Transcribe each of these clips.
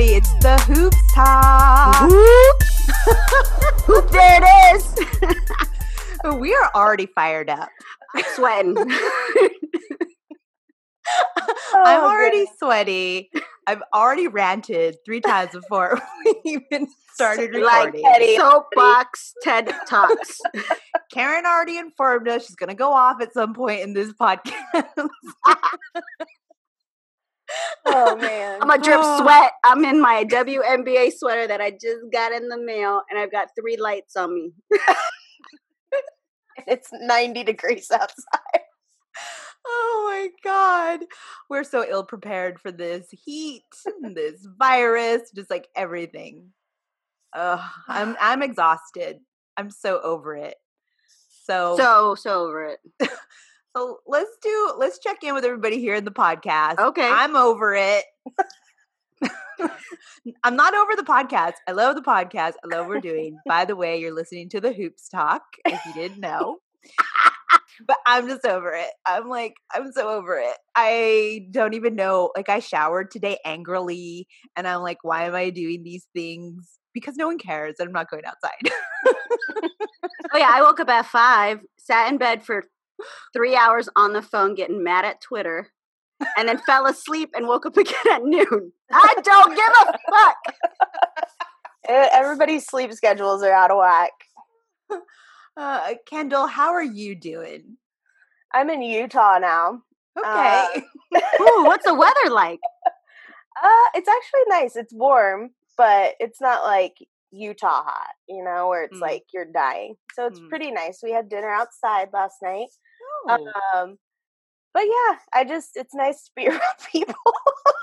everybody. It's the Hoops Talk. Whoop, there it is. we are already fired up. I'm sweating. I'm oh, already sweaty. I've already ranted three times before we even started like recording. Teddy soapbox TED talks. Karen already informed us she's going to go off at some point in this podcast. Oh man. I'm a drip Oh. sweat. I'm in my WNBA sweater that I just got in the mail, and I've got three lights on me. it's 90 degrees outside. oh my god, we're so ill prepared for this heat, this virus, just like everything. Ugh, I'm I'm exhausted. I'm so over it. So So, so over it. So let's do let's check in with everybody here in the podcast. Okay. I'm over it. I'm not over the podcast. I love the podcast. I love what we're doing. By the way, you're listening to the Hoops Talk, if you didn't know. but I'm just over it. I'm like, I'm so over it. I don't even know. Like, I showered today angrily, and I'm like, why am I doing these things? Because no one cares. and I'm not going outside. Oh yeah, I woke up at five, sat in bed for three hours on the phone, getting mad at Twitter, and then fell asleep and woke up again at noon. I don't give a fuck. Everybody's sleep schedules are out of whack. uh, Kendall, how are you doing? I'm in Utah now. Okay. Ooh, what's the weather like? Uh, it's actually nice. It's warm, but it's not like Utah hot, you know, where it's Mm. like you're dying. So it's Mm. pretty nice. We had dinner outside last night. Oh, Um, but yeah, I just it's nice to be around people.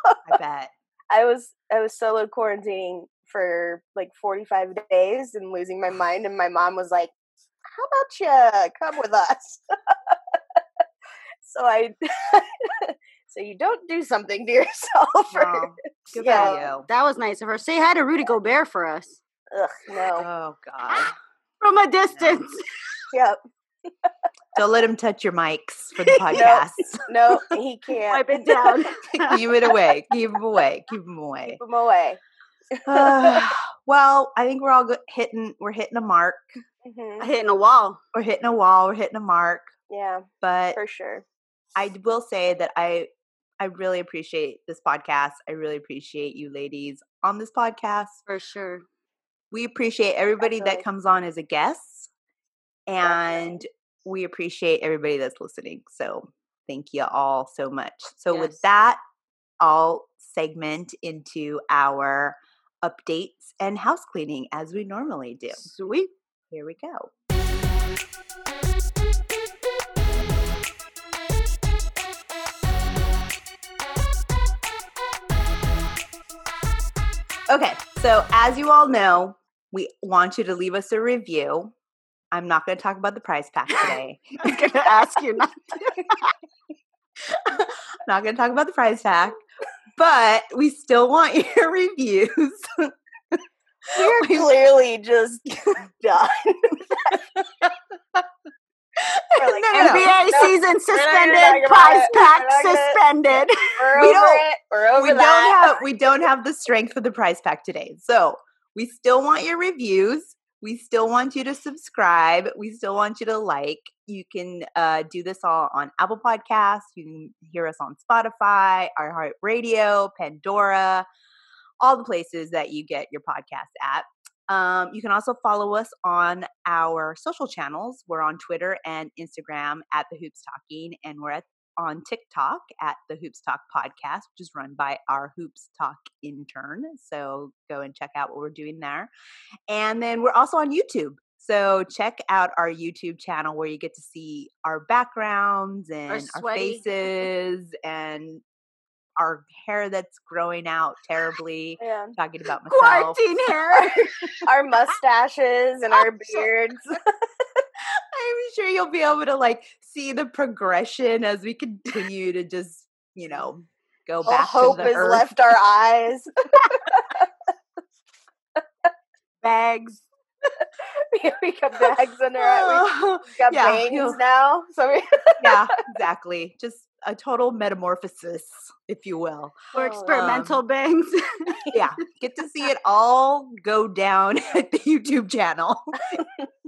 I bet. I was I was solo quarantining for like 45 days and losing my mind and my mom was like, "How about you come with us?" so I so you don't do something to yourself. or- Wow. Good Yeah. for you. That was nice of her. Say hi to Rudy Gobert for us Ugh, no. Oh God. from a distance. Yep. Don't let him touch your mics for the podcast. No, he can't. Wipe it down. Keep it away. Keep him away. Keep him away. Keep him away. Uh, well, I think we're all go- hitting. We're hitting a mark. hmm Hitting a wall. We're hitting a wall. We're hitting a mark. Yeah, But for sure. I will say that I I really appreciate this podcast. I really appreciate you ladies on this podcast. For sure. We appreciate everybody Definitely. that comes on as a guest, Definitely. We appreciate everybody that's listening. So thank you all so much. So with that, I'll segment into our updates and house cleaning as we normally do. Sweet. Here we go. Okay, so as you all know, we want you to leave us a review. I'm not going to talk about the prize pack today. I'm gonna ask you not. to. not going to talk about the prize pack, but we still want your reviews. We're clearly just done. We're like, No, no, no. NBA Nope. season suspended. Prize pack suspended. We're We don't- it. We're over we don't have we don't have the strength for the prize pack today. So we still want your reviews. We still want you to subscribe. We still want you to like. You can uh, do this all on Apple Podcasts. You can hear us on Spotify, iHeartRadio, Pandora, all the places that you get your podcast at. Um, you can also follow us on our social channels. We're on Twitter and Instagram at the Hoops Talking, and we're at on TikTok at the Hoops Talk podcast, which is run by our Hoops Talk intern. So go and check out what we're doing there. And then we're also on YouTube. So check out our YouTube channel where you get to see our backgrounds and our, sweaty- faces and our hair that's growing out terribly. Yeah. Talking about myself. Quarantine hair. Our mustaches and our beards. I'm sure you'll be able to like see the progression as we continue to just, you know, go All back hope to the has earth. left our eyes. Bags. we got bags under our we got Yeah, bangs now. So we yeah, exactly. Just a total metamorphosis, if you will. Or Oh, um, experimental bangs. Yeah, get to see it all go down at the YouTube channel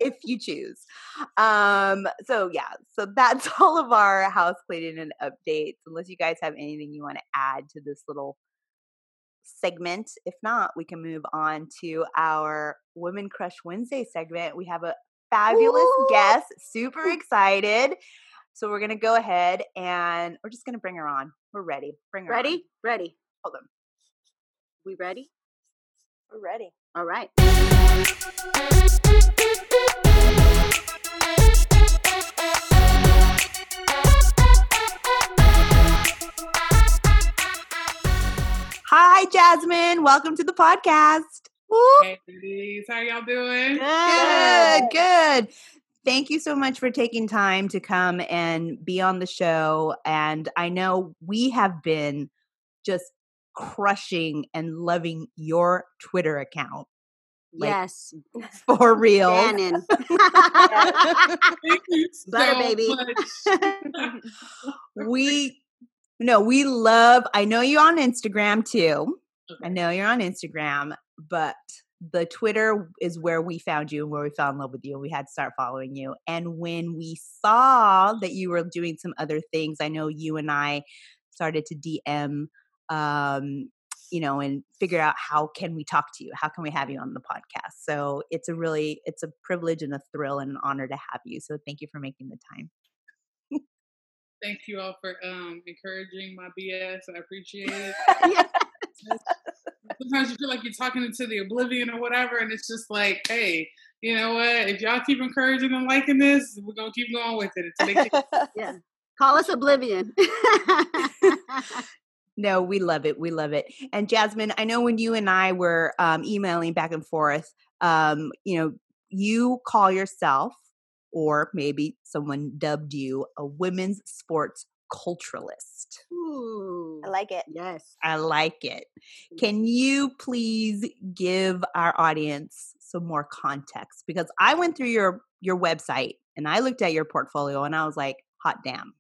if you choose. Um, so yeah, so that's all of our house cleaning and updates. Unless you guys have anything you want to add to this little segment. If not, we can move on to our Women Crush Wednesday segment. We have a fabulous Woo! guest, super excited. So we're gonna go ahead and we're just gonna bring her on. We're ready. Bring her on. ready? Ready. Hold on. We ready? We're ready. All right. Hi, Jasmine. Welcome to the podcast. Hey, ladies, how y'all doing? Good, good. Thank you so much for taking time to come and be on the show. And I know we have been just crushing and loving your Twitter account Like, yes. for real. Shannon. Thank you so Butter baby. much. we no, we love. I know you're on Instagram too. I know you're on Instagram, but the Twitter is where we found you and where we fell in love with you. We had to start following you. And when we saw that you were doing some other things, I know you and I started to DM um you know and figure out how can we talk to you how can we have you on the podcast so it's a really it's a privilege and a thrill and an honor to have you so thank you for making the time Thank you all for um, encouraging my BS. I appreciate it. Sometimes you feel like you're talking into the oblivion or whatever, and it's just like, hey, you know what? If y'all keep encouraging and liking this, we're gonna keep going with it yeah. Call us Oblivion. No, we love it. We love it. And Jasmine, I know when you and I were um, emailing back and forth, um, you know, you call yourself, or maybe someone dubbed you, a women's sports culturalist. Ooh. I like it. Yes. I like it. Can you please give our audience some more context? Because I went through your your website and I looked at your portfolio and I was like, hot damn.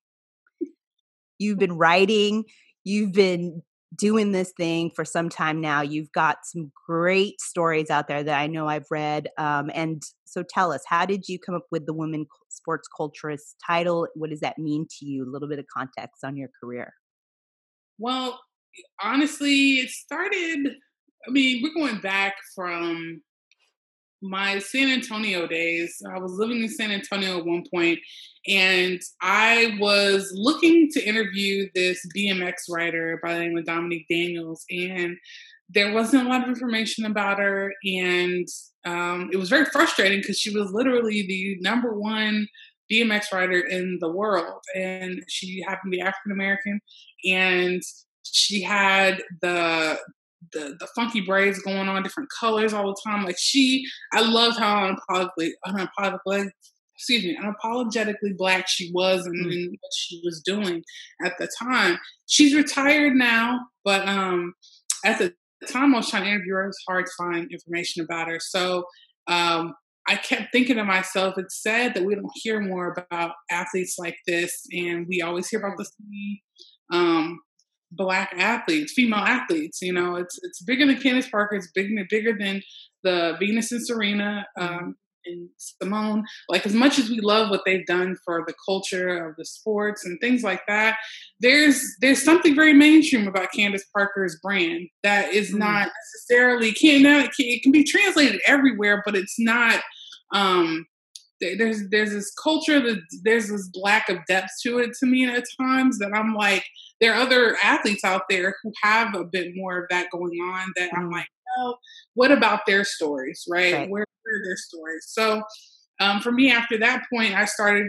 You've been writing, you've been doing this thing for some time now. You've got some great stories out there that I know I've read. Um, and so tell us, how did you come up with the Women Sports Culturist title? What does that mean to you? A little bit of context on your career. Well, honestly, it started. I mean, we're going back from my San Antonio days. I was living in San Antonio at one point, and I was looking to interview this BMX rider by the name of Dominique Daniels, and there wasn't a lot of information about her, and um, it was very frustrating because she was literally the number one BMX rider in the world, and she happened to be African American, and she had the the the funky braids going on, different colors all the time. Like she, I loved how unapologetically, unapologetically, excuse me, unapologetically black she was and, Mm. and what she was doing at the time. She's retired now, but um, at the time I was trying to interview her, it was hard to find information about her. So um, I kept thinking to myself, it's sad that we don't hear more about athletes like this, and we always hear about the um, black athletes, female athletes. You know, it's it's bigger than Candace Parker. It's bigger bigger than the Venus and Serena um, and Simone. Like as much as we love what they've done for the culture of the sports and things like that, there's there's something very mainstream about Candace Parker's brand that is Mm. not necessarily can it can be translated everywhere, but it's not. Um, there's there's this culture that there's this lack of depth to it to me at times that I'm like there are other athletes out there who have a bit more of that going on that I'm like, well, what about their stories, right? Right. Where, are their stories? So um, for me, after that point, I started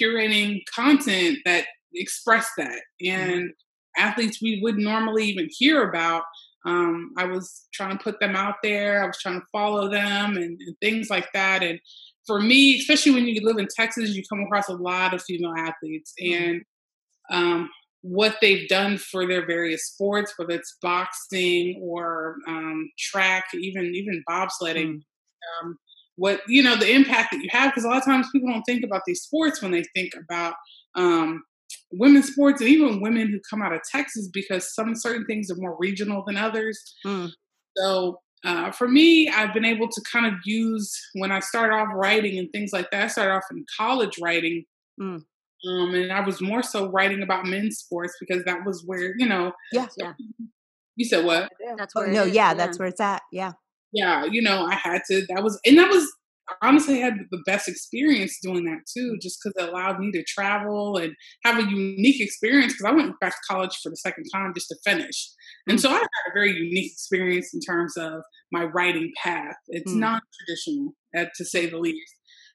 curating content that expressed that and athletes we would normally even hear about. Um, I was trying to put them out there. I was trying to follow them and, and things like that. And for me, especially when you live in Texas, you come across a lot of female athletes and um, what they've done for their various sports, whether it's boxing or um, track, even even bobsledding. Um, what you know, the impact that you have, because a lot of times people don't think about these sports when they think about um, women's sports and even women who come out of Texas because some certain things are more regional than others. Mm. So uh, for me, I've been able to kind of use when I start off writing and things like that. I started off in college writing, Mm. um, and I was more so writing about men's sports because that was where you know. Yeah. Yeah. You said what? That's Oh, where it no, is, yeah, that's where it's at. Yeah. yeah, you know, I had to. That was, and that was honestly had the best experience doing that too, just because it allowed me to travel and have a unique experience. Because I went back to college for the second time just to finish, and so I had a very unique experience in terms of my writing path. It's Mm. non-traditional, uh, to say the least.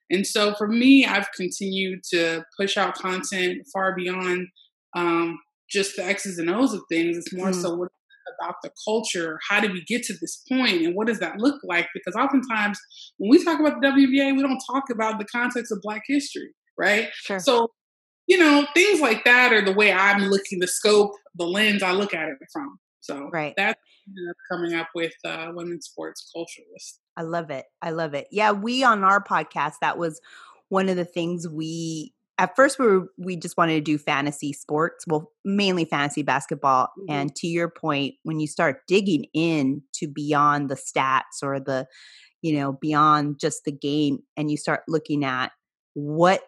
And so for me, I've continued to push out content far beyond um, just the X's and O's of things. It's more Mm. so what about the culture. How did we get to this point, and what does that look like? Because oftentimes, when we talk about the WNBA, we don't talk about the context of Black history, right? Sure. So, you know, things like that are the way I'm looking, the scope, the lens I look at it from. So, Right. that's coming up with uh, women's sports culturalist. I love it. I love it. Yeah, we on our podcast that was one of the things we at first we were, we just wanted to do fantasy sports, well, mainly fantasy basketball. Mhm. And to your point, when you start digging in to beyond the stats or the, you know, beyond just the game, and you start looking at what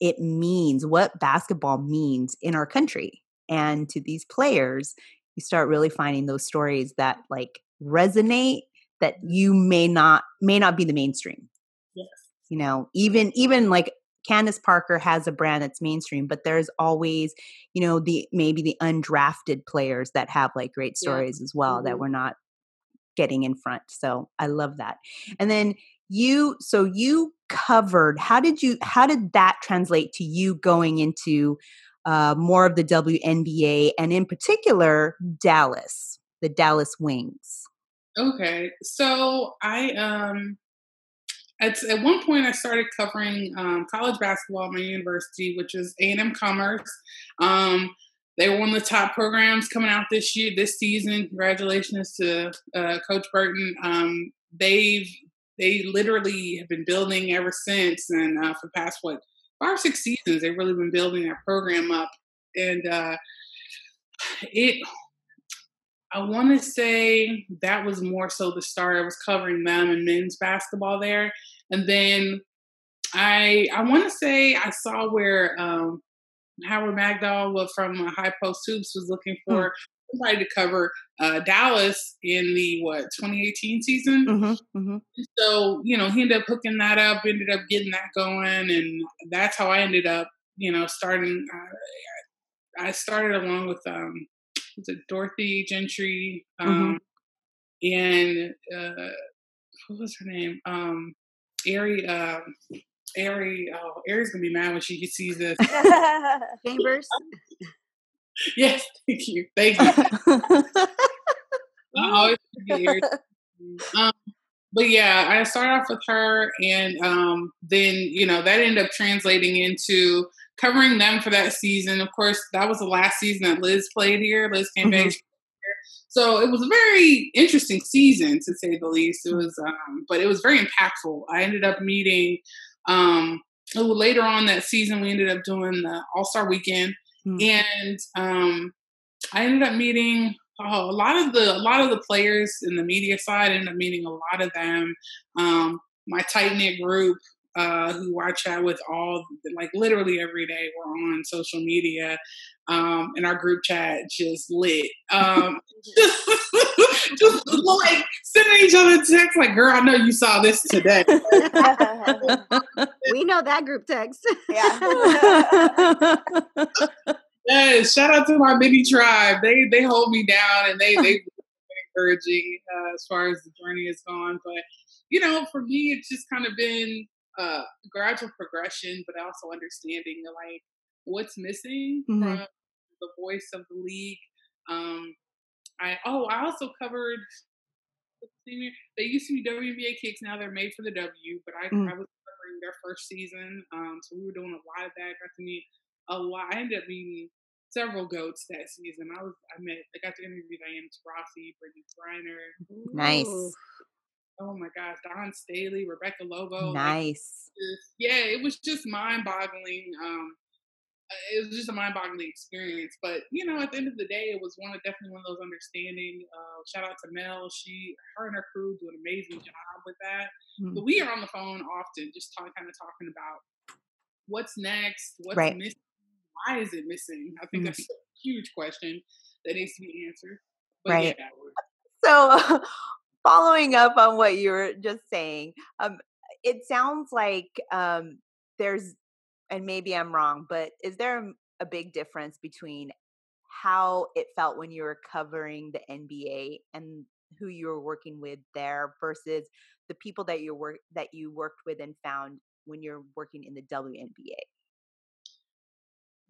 it means, what basketball means in our country, and to these players, you start really finding those stories that like resonate that you may not may not be the mainstream Yes. you know even even like candace parker has a brand that's mainstream but there's always you know the maybe the undrafted players that have like great Yeah. stories as well that Mhm. we're not getting in front so i love that and then you so you covered how did you how did that translate to you going into uh, more of the WNBA and in particular Dallas, the Dallas Wings. Okay, so I um at at one point I started covering um, college basketball at my university, which is A and M Commerce. Um, they were one of the top programs coming out this year, this season. Congratulations to uh, Coach Burton. Um, they've they literally have been building ever since, and uh, for past what five or six seasons, they've really been building that program up, and uh, it I want to say that was more so the start. I was covering them and men's basketball there, and then I I want to say I saw where um, Howard Megdal was from uh, High Post Hoops was looking for somebody to cover uh, Dallas in the what 2018 season. Mm-hmm, mm-hmm. So you know he ended up hooking that up, ended up getting that going, and that's how I ended up you know starting. Uh, I started along with um, was it Dorothy Gentry um, and uh, what was her name? Um, Ari. Uh, Ari. Oh, Ari's gonna be mad when she sees this. Chambers. yes, thank you, thank you. I always forget. Um, but yeah, I started off with her, and um, then you know that ended up translating into covering them for that season. Of course, that was the last season that Liz played here. Liz came back. Mhm. So it was a very interesting season, to say the least. It was, um, but it was very impactful. I ended up meeting um, later on that season. We ended up doing the All Star Weekend, Hmm. and um, I ended up meeting oh, a lot of the a lot of the players in the media side. I ended up meeting a lot of them. Um, my tight knit group, uh, who I chat with all like literally every day. We're on social media, um, and our group chat just lit. Um, just like sending each other texts like, "Girl, I know you saw this today." we know that group text. yeah. Yes, shout out to my mini tribe. They they hold me down and they they encouraging uh, as far as the journey has gone. But you know, for me, it's just kind of been uh, gradual progression, but also understanding like what's missing Mhm. from the voice of the league. Um, I oh, I also covered. They used to be WNBA kicks. Now they're made for the W. But I, Mm. I was covering their first season, um, so we were doing a lot of that. Got to meet a lot. I ended up meeting several goats that season. I was I met I got to interview Diana Taurasi, Brittney Griner. Nice. Oh my gosh, Dawn Staley, Rebecca Lobo. nice. just- yeah, it was just mind boggling. Um, it was just a mind-boggling experience. But you know, at the end of the day, it was one of definitely one of those understanding. Uh, shout out to Mel. She, her and her crew do an amazing job with that. Mm-hmm. But we are on the phone often, just talk, kind of talking about what's next, what's right. missing, why is it missing. I think mm-hmm. that's a huge question that needs to be answered. But right. Yeah, so, following up on what you were just saying, um, it sounds like um, there's and maybe I'm wrong, but is there a big difference between how it felt when you were covering the NBA and who you were working with there versus the people that you work that you worked with and found when you're working in the WNBA?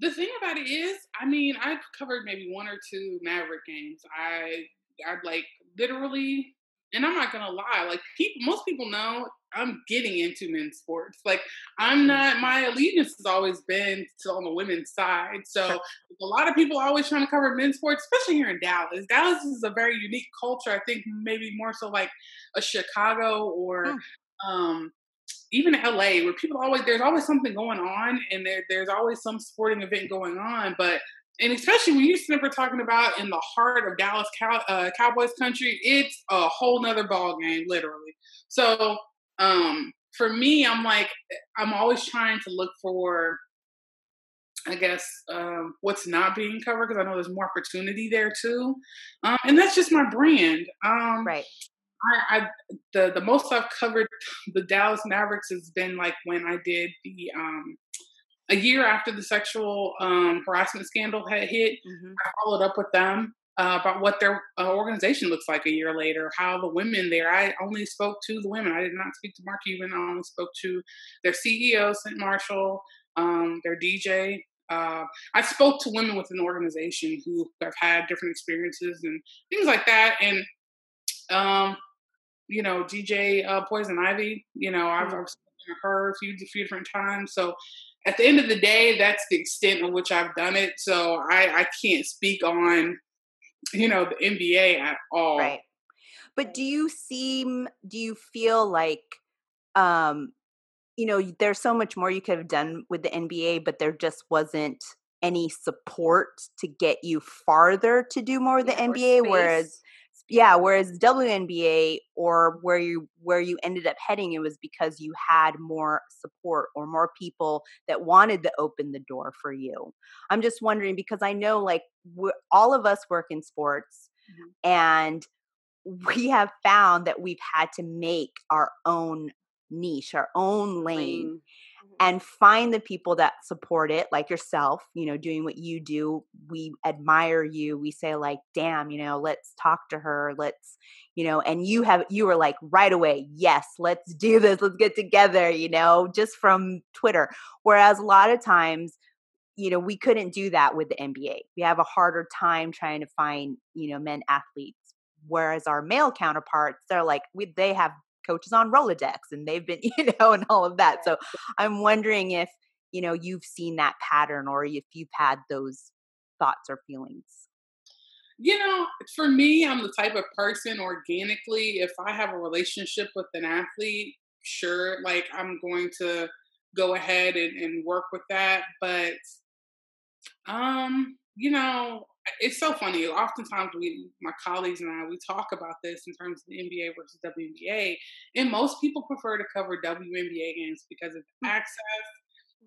The thing about it is, I mean, I've covered maybe one or two Maverick games. I I like literally and I'm not gonna lie, like people, most people know I'm getting into men's sports. Like I'm mm. not. My allegiance has always been to on the women's side. So a lot of people are always trying to cover men's sports, especially here in Dallas. Dallas is a very unique culture. I think maybe more so like a Chicago or um, even LA, where people always there's always something going on, and there there's always some sporting event going on, but and especially when you are talking about in the heart of Dallas Cow- uh, Cowboys country, it's a whole nother ball game, literally. So um, for me, I'm like, I'm always trying to look for, I guess, um, what's not being covered because I know there's more opportunity there too, um, and that's just my brand. Um, right. I, I, the the most I've covered the Dallas Mavericks has been like when I did the um a year after the sexual um, harassment scandal had hit, mm-hmm. I followed up with them uh, about what their uh, organization looks like a year later, how the women there. I only spoke to the women. I did not speak to Mark Cuban. I only spoke to their CEO, Cynt Marshall, um, their DJ. Uh, I spoke to women within the organization who have had different experiences and things like that. And, um, you know, DJ uh, Poison Ivy, you know, I've, mm-hmm. I've spoken to her a few, a few different times. So at the end of the day, that's the extent of which I've done it. So I, I can't speak on, you know, the NBA at all. Right. But do you seem, do you feel like, um, you know, there's so much more you could have done with the NBA, but there just wasn't any support to get you farther to do more with the NBA. Whereas yeah whereas WNBA or where you where you ended up heading it was because you had more support or more people that wanted to open the door for you i'm just wondering because i know like all of us work in sports mm-hmm. and we have found that we've had to make our own niche our own lane Mm-hmm. and find the people that support it like yourself you know doing what you do we admire you we say like damn you know let's talk to her let's you know and you have you were like right away yes let's do this let's get together you know just from twitter. Whereas a lot of times you know we couldn't do that with the nba we have a harder time trying to find you know men athletes. Whereas our male counterparts they're like we, they have coaches on Rolodex and they've been, you know, and all of that. So I'm wondering if, you know, you've seen that pattern or if you've had those thoughts or feelings. You know, for me, I'm the type of person organically, if I have a relationship with an athlete, sure, like I'm going to go ahead and, and work with that. But um, you know, it's so funny. Oftentimes, we, my colleagues and I, we talk about this in terms of the NBA versus WNBA, and most people prefer to cover WNBA games because of hmm. access,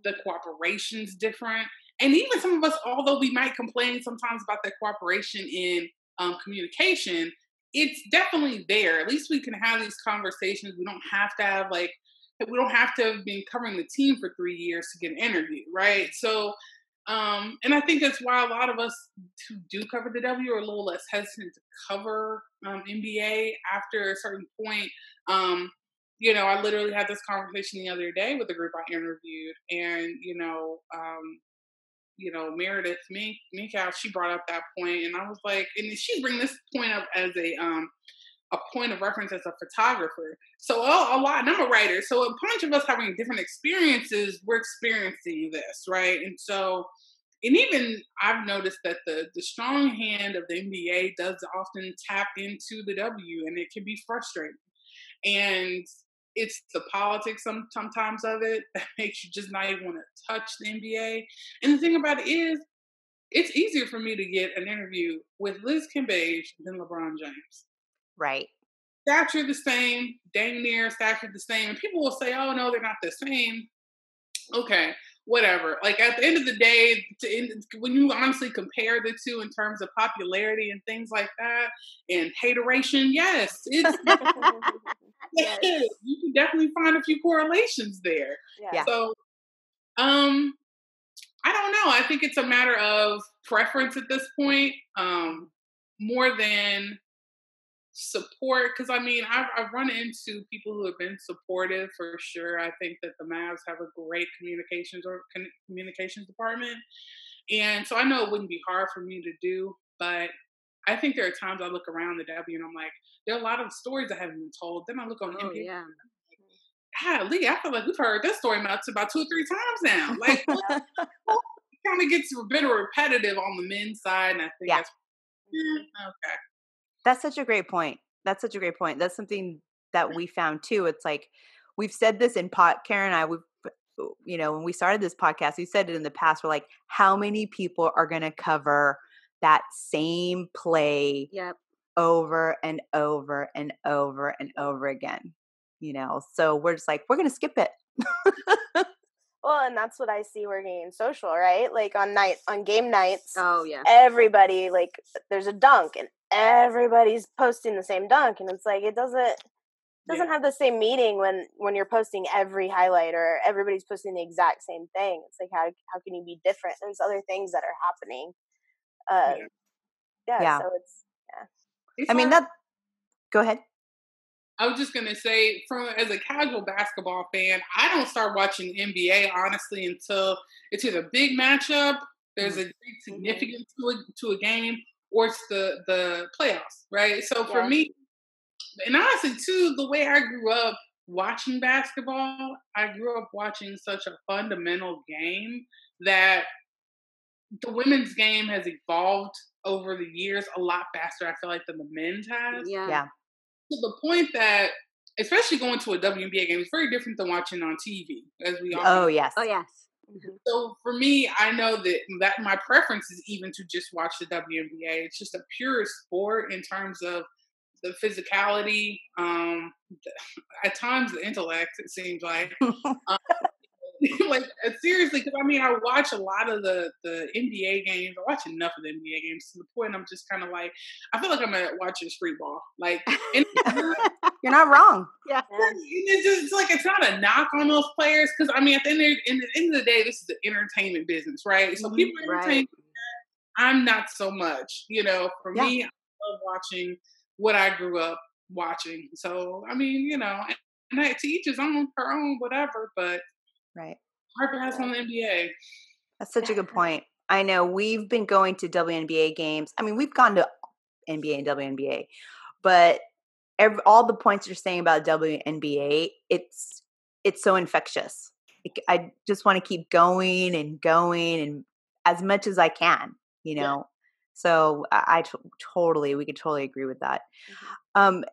the cooperation's different, and even some of us, although we might complain sometimes about the cooperation in um, communication, it's definitely there. At least we can have these conversations. We don't have to have like we don't have to have been covering the team for three years to get an interview, right? So um, and I think that's why a lot of us who do cover the W are a little less hesitant to cover um, NBA after a certain point. Um, you know, I literally had this conversation the other day with a group I interviewed, and you know, um, you know, Meredith Mink, Minkow, she brought up that point, and I was like, and she's bringing this point up as a um, a point of reference as a photographer. So a, a, lot, I'm a writer. So a bunch of us having different experiences, we're experiencing this, right? And so, and even I've noticed that the the strong hand of the NBA does often tap into the W, and it can be frustrating. And it's the politics some, sometimes of it that makes you just not even want to touch the NBA. And the thing about it is, it's easier for me to get an interview with Liz Cambage than LeBron James. Right. Stature the same, dang near stature the same. And people will say, oh, no, they're not the same. Okay, whatever. Like at the end of the day, to, when you honestly compare the two in terms of popularity and things like that, and hateration, yes, it's yes. you can definitely find a few correlations there. Yeah. So, um, I don't know. I think it's a matter of preference at this point, um, more than support. Because I mean, I've, I've run into people who have been supportive for sure. I think that the Mavs have a great communications or communications department, and so I know it wouldn't be hard for me to do. But I think there are times I look around the W and I'm like, there are a lot of stories that haven't been told. Then I look on Oh, NBA. yeah. Golly, I feel like we've heard this story about about two or three times now. Like, kind of gets a bit repetitive on the men's side, and I think Yeah. that's eh, okay. That's such a great point. That's such a great point. That's something that mm. we found too. It's like we've said this in pot. Karen and I, we've uh, you know when we started this podcast, we said it in the past. We're like, how many people are going to cover that same play Yep. over and over and over and over again? You know, so we're just like, we're going to skip it. Well, and that's what I see working in social, right? Like on night on game nights, Oh yeah. everybody like there's a dunk and everybody's posting the same dunk and it's like it doesn't doesn't Yeah. have the same meaning when when you're posting every highlight or everybody's posting the exact same thing. It's like how how can you be different? There's other things that are happening. Um, Yeah. yeah, Yeah. so it's It's I mean, that. Go ahead. I was just gonna say, from as a casual basketball fan, I don't start watching NBA honestly until it's either a big matchup, there's a mm-hmm. big mm-hmm. significance to a, to a game, or it's the the playoffs, right? So for Yeah. me, and honestly too, the way I grew up watching basketball, I grew up watching such a fundamental game that the women's game has evolved over the years a lot faster. I feel like than the men's has Yeah. Yeah. To the point that, especially going to a WNBA game, is very different than watching on TV, as we all. Oh know. yes. Oh yes. So for me, I know that that my preference is even to just watch the WNBA. It's just a pure sport in terms of the physicality, um, the, at times the intellect. It seems like. Um, like uh, seriously, because I mean, I watch a lot of the the NBA games. I watch enough of the NBA games to the point I'm just kind of like, I feel like I'm at watching street ball. Like, and You're not wrong. Yeah. it's just it's like it's not a knock on those players because I mean at the end of, in the end of the day, this is the entertainment business, right? So Mhm. people are Right. I'm not so much, you know. For Yeah. me, I love watching what I grew up watching. So I mean, you know, and, and I, to each his own, her own, whatever. But Right. Harper has on the NBA. That's such a good point. I know we've been going to WNBA games. I mean, we've gone to NBA and WNBA, but every, all the points you're saying about WNBA, it's it's so infectious. I just want to keep going and going and as much as I can, you Yeah. know. So I, t- totally, we could totally agree with that. Mhm. Um,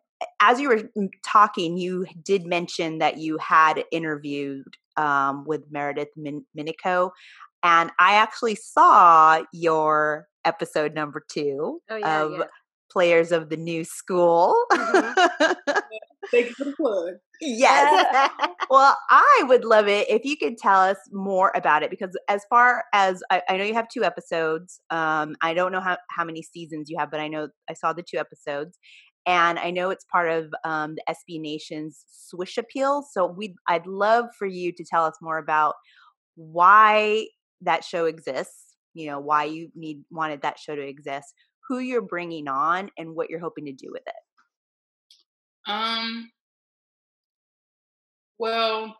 as you were mm, talking, you did mention that you had interviewed um, with Meredith Min- Minico, and I actually saw your episode number two Oh, yeah, of yeah. Players of the New School. Thank you for the plug. yes. well, I would love it if you could tell us more about it because, as far as I, I know, you have two episodes. Um, I don't know how, how many seasons you have, but I know I saw the two episodes, and I know it's part of um, the SB Nation's Swish Appeal. So we, I'd love for you to tell us more about why that show exists. You know, why you need wanted that show to exist, who you're bringing on, and what you're hoping to do with it. Um. Well,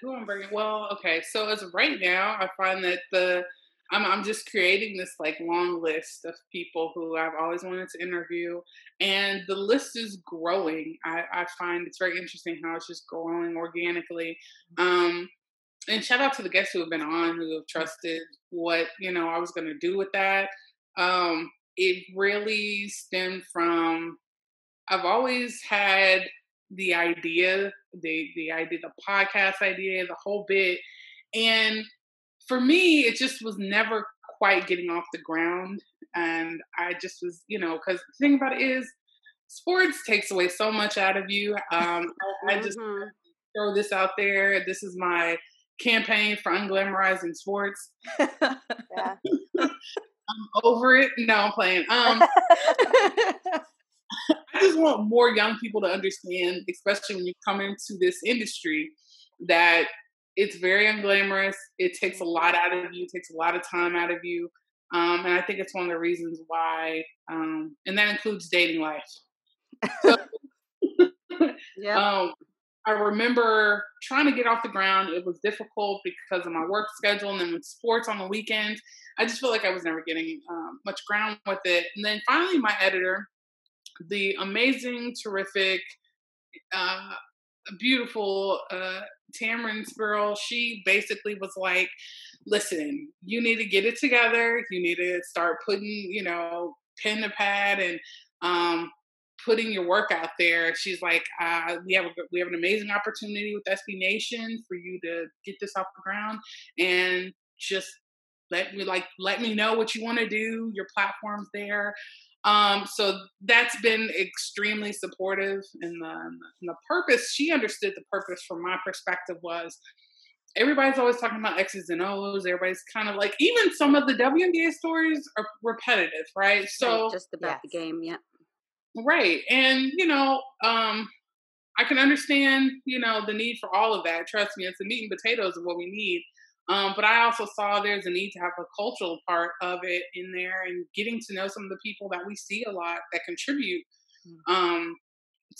who I'm bringing? Well, okay. So as right now, I find that the I'm I'm just creating this like long list of people who I've always wanted to interview, and the list is growing. I, I find it's very interesting how it's just growing organically. Um, and shout out to the guests who have been on who have trusted what you know I was going to do with that. Um, it really stemmed from I've always had the idea, the the idea, the podcast idea, the whole bit. And for me, it just was never quite getting off the ground. And I just was, you know, because the thing about it is, sports takes away so much out of you. Um, I, just mm-hmm. throw this out there. This is my campaign for unglamorizing sports. I'm over it. No, I'm playing. Um, I just want more young people to understand, especially when you come into this industry, that it's very unglamorous. It takes a lot out of you. Takes a lot of time out of you. Um, and I think it's one of the reasons why, um, and that includes dating life. So, yeah. Um, I remember trying to get off the ground. It was difficult because of my work schedule and then with sports on the weekend. I just felt like I was never getting um, much ground with it. And then finally, my editor, the amazing, terrific, uh, beautiful uh, Tamryn girl, she basically was like, listen, you need to get it together. You need to start putting, you know, pen to pad and um, putting your work out there. She's like, uh, we have a, we have an amazing opportunity with SB Nation for you to get this off the ground and just let me like let me know what you want to do. Your platform's there. Um, so that's been extremely supportive. And the, and the purpose, she understood the purpose from my perspective was everybody's always talking about X's and O's. Everybody's kind of like, even some of the WNBA stories are repetitive, right? So right, just about yes. the game, yeah. Right. And, you know, um, I can understand, you know, the need for all of that. Trust me, it's the meat and potatoes of what we need. Um, but I also saw there's a need to have a cultural part of it in there and getting to know some of the people that we see a lot that contribute mm. um,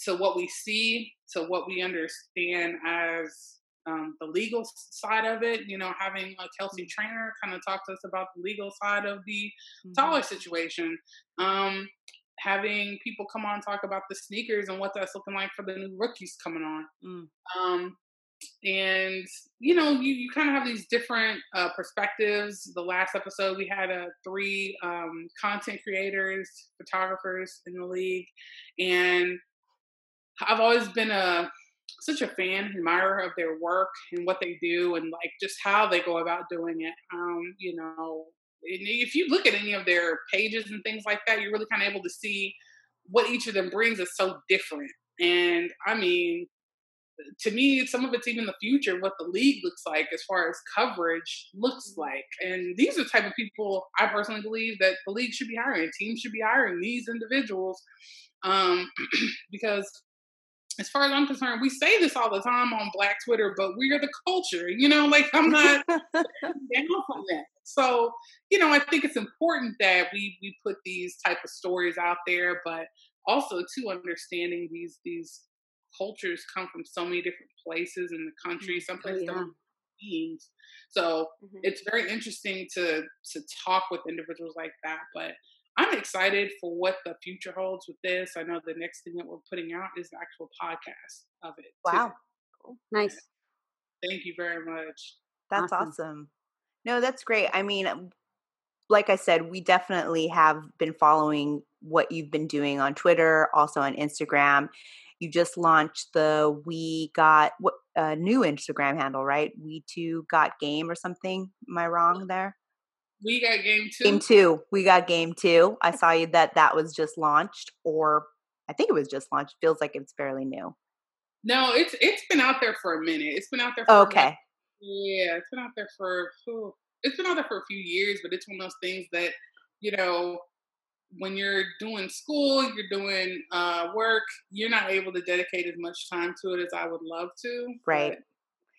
to what we see, to what we understand as um, the legal side of it. You know, having a Kelsey mm. Trainor kind of talk to us about the legal side of the mm-hmm. situation. Um, having people come on talk about the sneakers and what that's looking like for the new rookies coming on. Mm. Um, and you know you, you kind of have these different uh, perspectives. The last episode we had uh, three um, content creators photographers in the league. And i've always been a such a fan admirer of their work and what they do and like just how they go about doing it. Um, you know if you look at any of their pages and things like that you're really kind of able to see what each of them brings is so different. And i mean to me, some of it's even the future, what the league looks like as far as coverage looks mm-hmm. like. And these are the type of people I personally believe that the league should be hiring. Teams should be hiring these individuals um, because as far as I'm concerned, we say this all the time on Black Twitter, but we are the culture. You know, like I'm not down on that. So, you know, I think it's important that we we put these type of stories out there, but also to understanding these these cultures come from so many different places in the country. Mm, some oh, places oh, yeah. don't beings. So mm-hmm. it's very interesting to to talk with individuals like that. But I'm excited for what the future holds with this. I know the next thing that we're putting out is the actual podcast of it. Wow. Cool. Nice. Thank you very much. That's awesome. awesome. No, that's great. I mean, like I said, we definitely have been following what you've been doing on Twitter, also on Instagram you just launched the we got what a uh, new Instagram handle, right? We two got game or something. Am I wrong there? We got game two. Game two. We got game two. I saw you that that was just launched, or I think it was just launched. Feels like it's fairly new. No, it's it's been out there for a minute. It's been out there. For okay. yeah, it's been out there for. It's been out there for a few years, but it's one of those things that you know when you're doing school, you're doing uh, work, you're not able to dedicate as much time to it as I would love to. Right.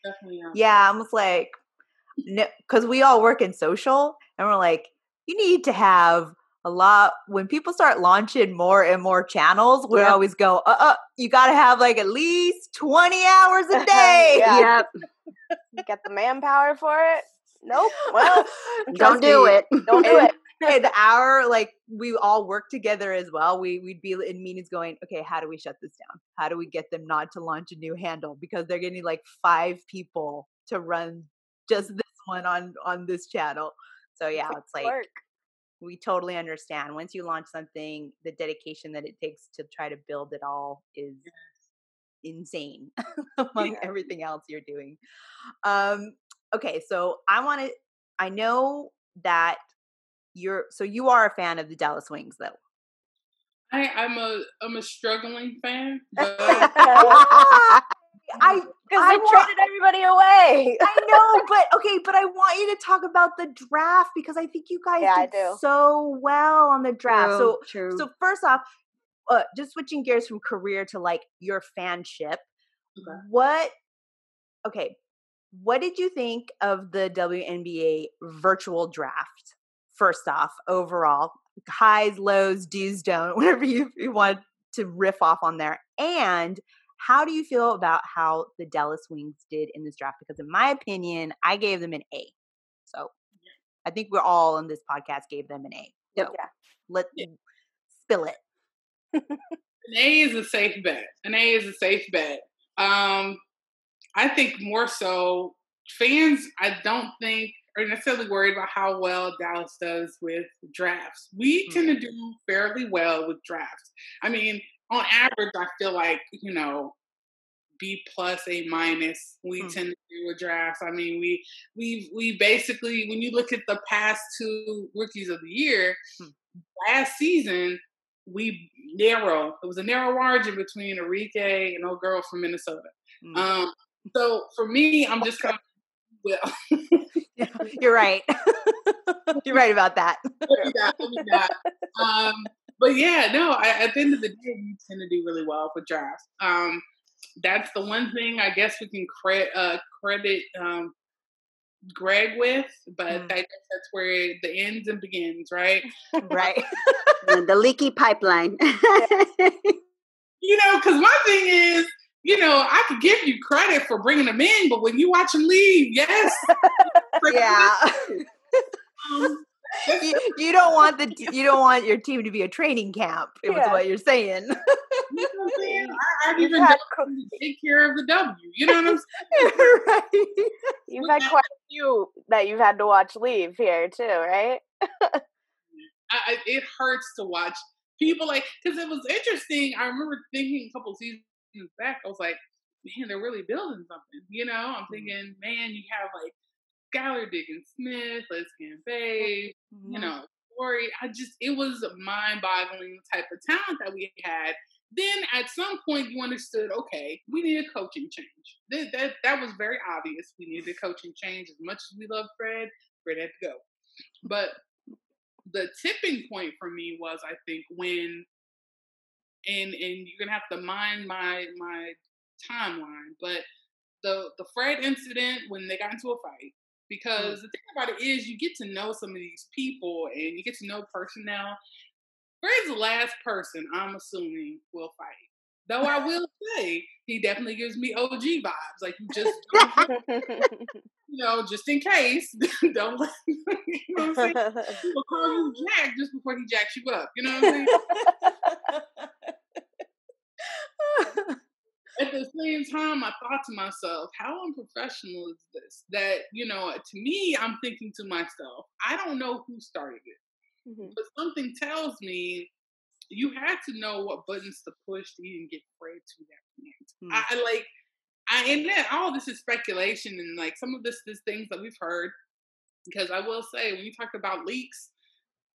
Definitely. Yeah, I'm just like, because we all work in social, and we're like, you need to have a lot. When people start launching more and more channels, we yeah. always go, uh, uh, you got to have like at least 20 hours a day. yep. you got the manpower for it? Nope. Well, don't do it. Don't do it and our like we all work together as well. We we'd be in meetings going, okay, how do we shut this down? How do we get them not to launch a new handle because they're getting like five people to run just this one on on this channel. So yeah, it's like work. we totally understand. Once you launch something, the dedication that it takes to try to build it all is insane among everything else you're doing. Um, okay, so I want to. I know that you're. So you are a fan of the Dallas Wings, though. I, I'm a I'm a struggling fan, but I Because I they wa- traded everybody away. I know, but okay, but I want you to talk about the draft because I think you guys Yeah, did do. so well on the draft. So true. so first off, uh, just switching gears from career to like your fanship. Okay. What? Okay, what did you think of the WNBA virtual draft? First off, overall, highs, lows, do's, don't, whatever you, you want to riff off on there. And how do you feel about how the Dallas Wings did in this draft? Because in my opinion, I gave them an A. So I think we're all on this podcast gave them an A. So Yeah. let Yeah. spill it. An A is a safe bet. An A is a safe bet. Um, I think more so fans. I don't think are necessarily worried about how well Dallas does with drafts. We Mm. tend to do fairly well with drafts. I mean, on average, I feel like you know. B plus, A minus. We Mm. tend to do with drafts. I mean, we we we basically, when you look at the past two rookies of the year, Mm. last season we narrow. It was a narrow margin between Arike and old girl from Minnesota. Mm. Um, so for me, I'm just kind of well. You're right. You're right about that. what you got, what you got. Um, but yeah, no. I, at the end of the day, you tend to do really well with drafts. Um, that's the one thing I guess we can cre- uh, credit um, Greg with, but Mm. I guess that's where the ends and begins, right? Right. the, the leaky pipeline. You know, because my thing is, you know, I could give you credit for bringing them in, but when you watch them leave, yes, yeah. um, you, you don't want the you don't want your team to be a training camp. Is Yeah. what you're saying. you know what I'm saying? I, I've even had, to take care of the W. You know what I'm saying? right. you've had quite a few that you've had to watch leave here too, right? I, it hurts to watch people like because it was interesting. I remember thinking a couple seasons back, I was like, man, they're really building something. You know, I'm thinking, man, you have like Skylar Diggins Smith, Liz Cambage, Mm-hmm. you know, Corey. I just it was mind boggling type of talent that we had. Then at some point you understood, okay, we need a coaching change. That that, that was very obvious. We needed a coaching change. As much as we love Fred, Fred had to go. But the tipping point for me was I think when and and you're gonna have to mind my my timeline, but the the Fred incident when they got into a fight, mm. because the thing about it is you get to know some of these people and you get to know personnel. Fred's the last person I'm assuming will fight. Though I will say he definitely gives me OG vibes. Like you just you know, just in case, don't let you know what I'm saying? He'll call you Jack just before he jacks you up. You know what I'm saying? At the same time, I thought to myself, how unprofessional is this? That, you know, to me, I'm thinking to myself, I don't know who started it, Mhm. but something tells me you had to know what buttons to push to even get Fred to that point. Hmm. I, I like, I and then all this is speculation and like some of this is things that we've heard. Because I will say, when you talk about leaks,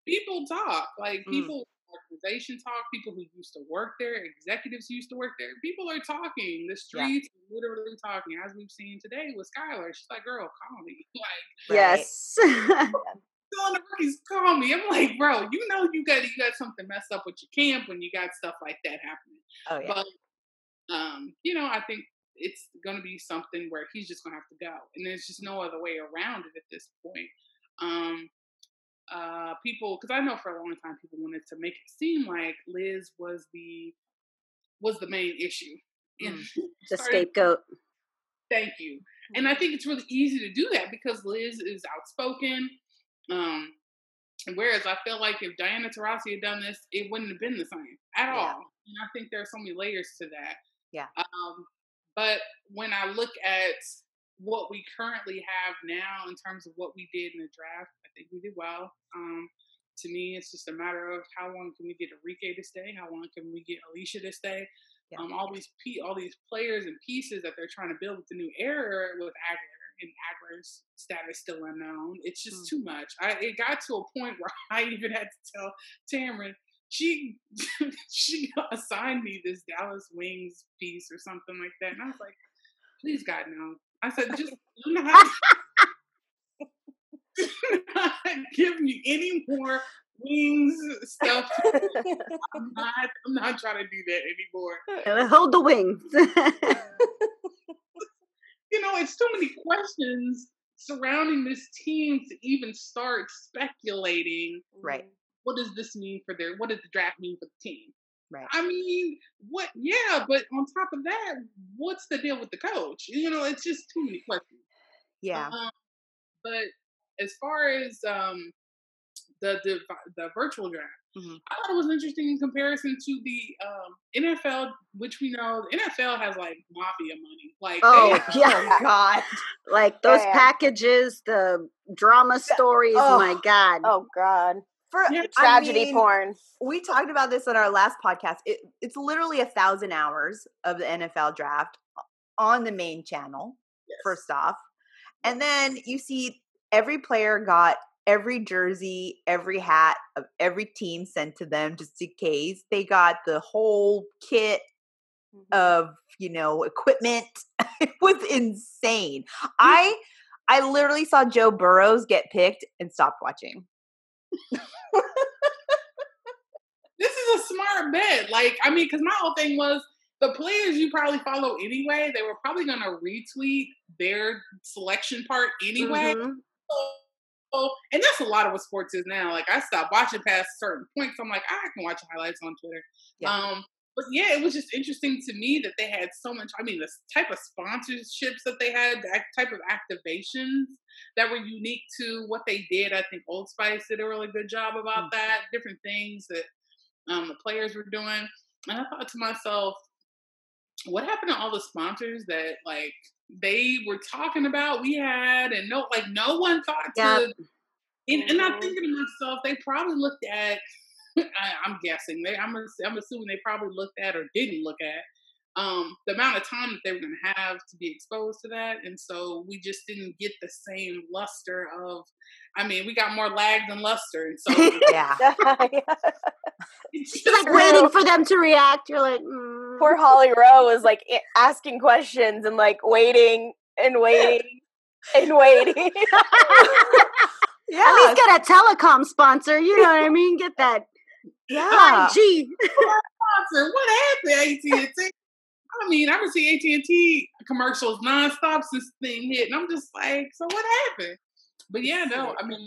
people talk. Like Mm. people organization talk, people who used to work there, executives used to work there, people are talking. The streets are literally talking, as we've seen today with Skylar. She's like, girl, call me. Like, yes. telling the rookies, call me. I'm like, bro, you know you got you got something messed up with your camp when you got stuff like that happening. oh yeah. But um, you know, I think it's gonna be something where he's just gonna have to go. And there's just no other way around it at this point. Um uh people because I know for a long time people wanted to make it seem like Liz was the was the main issue. And the scapegoat. Thank you. And I think it's really easy to do that because Liz is outspoken. Um, whereas I feel like if Diana Taurasi had done this, it wouldn't have been the same at Yeah. all. And I think there are so many layers to that. Yeah. Um, but when I look at what we currently have now in terms of what we did in the draft, I think we did well. Um, to me, it's just a matter of how long can we get Arike to stay? How long can we get Alicia to stay? yeah. um, all these all these players and pieces that they're trying to build with the new era with Agler and Agler's status still unknown. It's just mm. too much. I it got to a point where I even had to tell Tamryn she she assigned me this Dallas Wings piece or something like that, and I was like, please God no. I said just do not, do not give me any more wings stuff. I'm not. I'm not trying to do that anymore. Hold the wings. you know, it's too many questions surrounding this team to even start speculating. Right. What does this mean for their? What does the draft mean for the team? Right. I mean, what? Yeah, but on top of that, what's the deal with the coach? You know, it's just too many questions. Yeah. Um, but as far as um, the the the virtual draft. Mm-hmm. I thought it was interesting in comparison to the um, NFL, which we know the NFL has like mafia money. Like, oh have, yeah, oh, God, like those yeah. packages, the drama stories. Oh, my God, oh God. For, tragedy I mean, porn. We talked about this on our last podcast. It, it's literally a thousand hours of the NFL draft on the main channel. Yes. First off, and then you see every player got every jersey, every hat of every team sent to them just in case. They got the whole kit mm-hmm. of, you know, equipment. it was insane. I I literally saw Joe Burrows get picked and stopped watching. this is a smart bet. Like, I mean, because my whole thing was the players you probably follow anyway, they were probably going to retweet their selection part anyway. Mm-hmm and that's a lot of what sports is now. Like I stopped watching past certain points. I'm like, I can watch highlights on Twitter. Yeah. Um, but yeah, it was just interesting to me that they had so much. I mean, the type of sponsorships that they had, the type of activations that were unique to what they did. I think Old Spice did a really good job about mm-hmm. that. Different things that um, the players were doing, and I thought to myself, what happened to all the sponsors that like they were talking about we had and no like no one thought yeah. to and, and, I'm mm-hmm. thinking to myself, they probably looked at. I, am guessing they. I'm. I'm assuming they probably looked at or didn't look at um, the amount of time that they were going to have to be exposed to that, and so we just didn't get the same luster of. I mean, we got more lag than luster, and so yeah. It's like waiting for them to react. You're like, mm. poor Holly Rowe was like asking questions and like waiting and waiting and waiting. yeah. At least get a telecom sponsor. You know what I mean? Get that. Yeah. Gee. What happened, AT and T? I mean, I've been seeing AT and T commercials nonstop since thing hit, and I'm just like, so what happened? But yeah, no, I mean,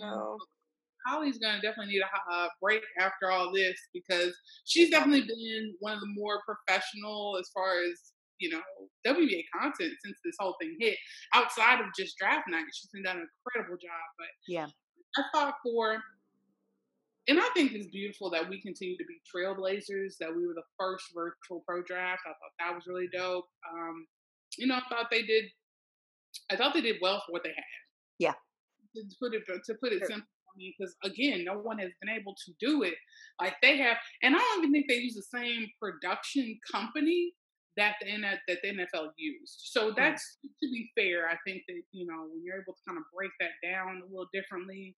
Holly's gonna definitely need a uh, break after all this because she's definitely been one of the more professional as far as you know WNBA content since this whole thing hit. Outside of just draft night, she's been done an incredible job. But yeah, I thought for, and I think it's beautiful that we continue to be trailblazers. That we were the first virtual pro draft. I thought that was really dope. Um, you know, I thought they did. I thought they did well for what they had. Yeah. To put it to put it sure. simply, because again, no one has been able to do it like they have. And I don't even think they use the same production company that the that the NFL used. So hmm. that's mm. to be fair. I think that you know when you're able to kind of break that down a little differently,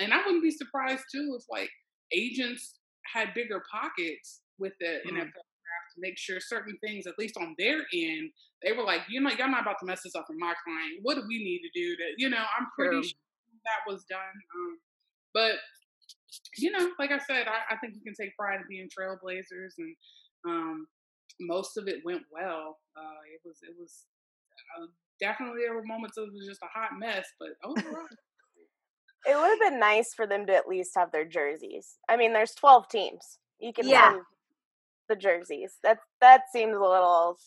and I wouldn't be surprised too if like agents had bigger pockets with the mm. NFL draft to make sure certain things, at least on their end, they were like, you know, y'all not about to mess this up for my client. What do we need to do to, you know? I'm pretty sure that was done. Um, but you know, like I said, I, I think you can take pride in being trailblazers, and um, most of it went well. Uh, it was it was uh, definitely there were moments of it was just a hot mess, but overall. It would have been nice for them to at least have their jerseys. I mean, there's 12 teams. You can yeah. the jerseys. That that seems a little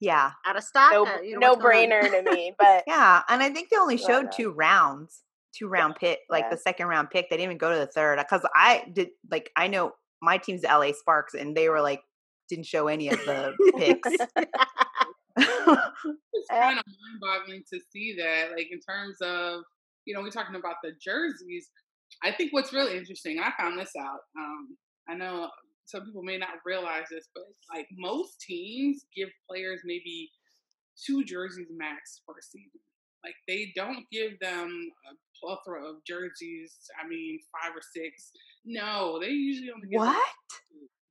yeah out of stock. No, uh, you know no brainer to me. But yeah, and I think they only showed two rounds two round pick, like yeah. the second round pick. They didn't even go to the third because I did like I know my team's LA Sparks, and they were like didn't show any of the picks. it's kind of mind boggling to see that, like in terms of you know we're talking about the jerseys. I think what's really interesting, I found this out. Um, I know some people may not realize this, but like most teams give players maybe two jerseys max per season. Like they don't give them a plethora of jerseys. I mean, five or six. No, they usually only give What?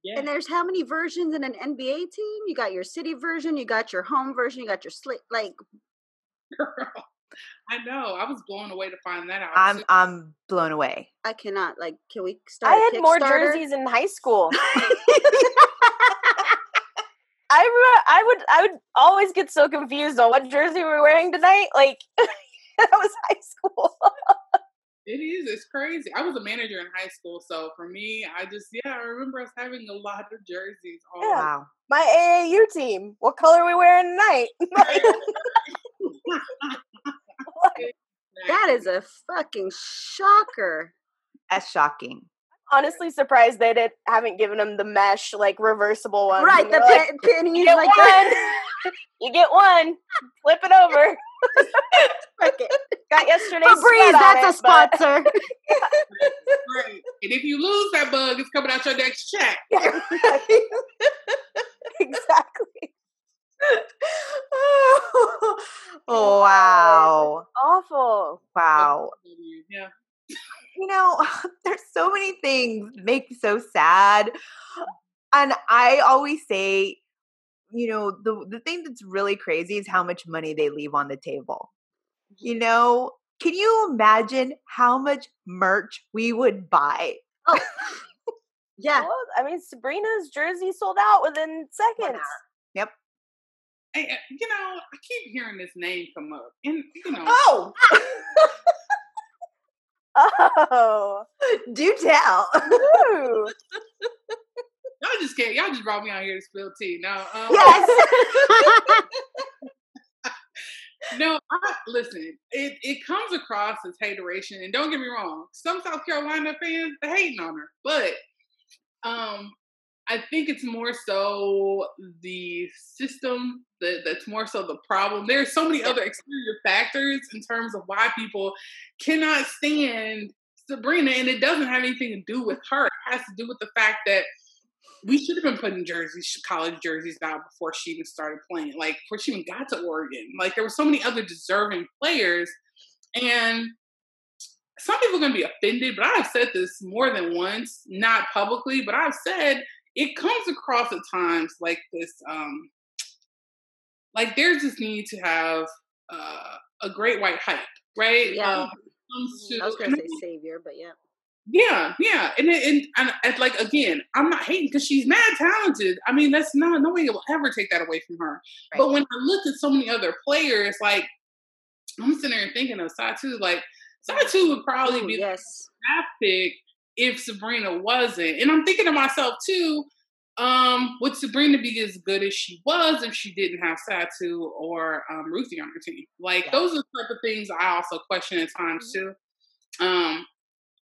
Yeah. And there's how many versions in an NBA team? You got your city version, you got your home version, you got your slit. Like, Girl, I know. I was blown away to find that out. I'm. I'm blown away. I cannot. Like, can we start? I a had more jerseys in high school. I re- I would I would always get so confused on what jersey we're wearing tonight. Like that was high school. It is. It's crazy. I was a manager in high school, so for me, I just yeah, I remember us having a lot of jerseys. All Yeah. Wow. My AAU team. What color are we wearing tonight? Like, That is a fucking shocker. That's shocking. honestly surprised they did, haven't given them the mesh like reversible one. right, the like, pe- pennies you get like one. you get one. Flip it over. Fuck it. Got yesterday's Febreze, sweat on that's a it, but- sponsor. right. And if you lose that bug, it's coming out your next check. exactly. oh wow. Awful. Wow. Yeah. you know, there's so many things make me so sad. And I always say, you know, the the thing that's really crazy is how much money they leave on the table. You know, can you imagine how much merch we would buy? Oh, yeah. Well, I mean, Sabrina's jersey sold out within seconds. Uh, you know, I keep hearing this name come up, and you know, Oh, Oh, do tell. Y'all just can't. Y'all just brought me out here to spill tea. No, um, yes. no. I, listen, it it comes across as hateration, and don't get me wrong. Some South Carolina fans are hating on her, but um, I think it's more so the system that that's more so the problem. There's so many other exterior factors in terms of why people cannot stand Sabrina, and it doesn't have anything to do with her. It has to do with the fact that we should have been putting jerseys, college jerseys out before she even started playing. Like before she even got to Oregon. Like there were so many other deserving players, and some people are going to be offended. But I've said this more than once, not publicly, but I've said it comes across at times like this. Um, like there's this need to have uh, a great white hype, right? Yeah. Um, to- I was gonna say savior, but yeah. yeah, yeah, and and, and, and like again, I'm not hating because she's mad talented. I mean, that's not nobody will ever take that away from her. Right. But when I look at so many other players, like I'm sitting there thinking of Satou, like Satou would probably Ooh, be the yes. draft pick if Sabrina wasn't. And I'm thinking to myself too, um, would Sabrina be as good as she was if she didn't have Satou or um, Ruthy on her team? Like Yeah. those are the type of things I also question at times too. Um,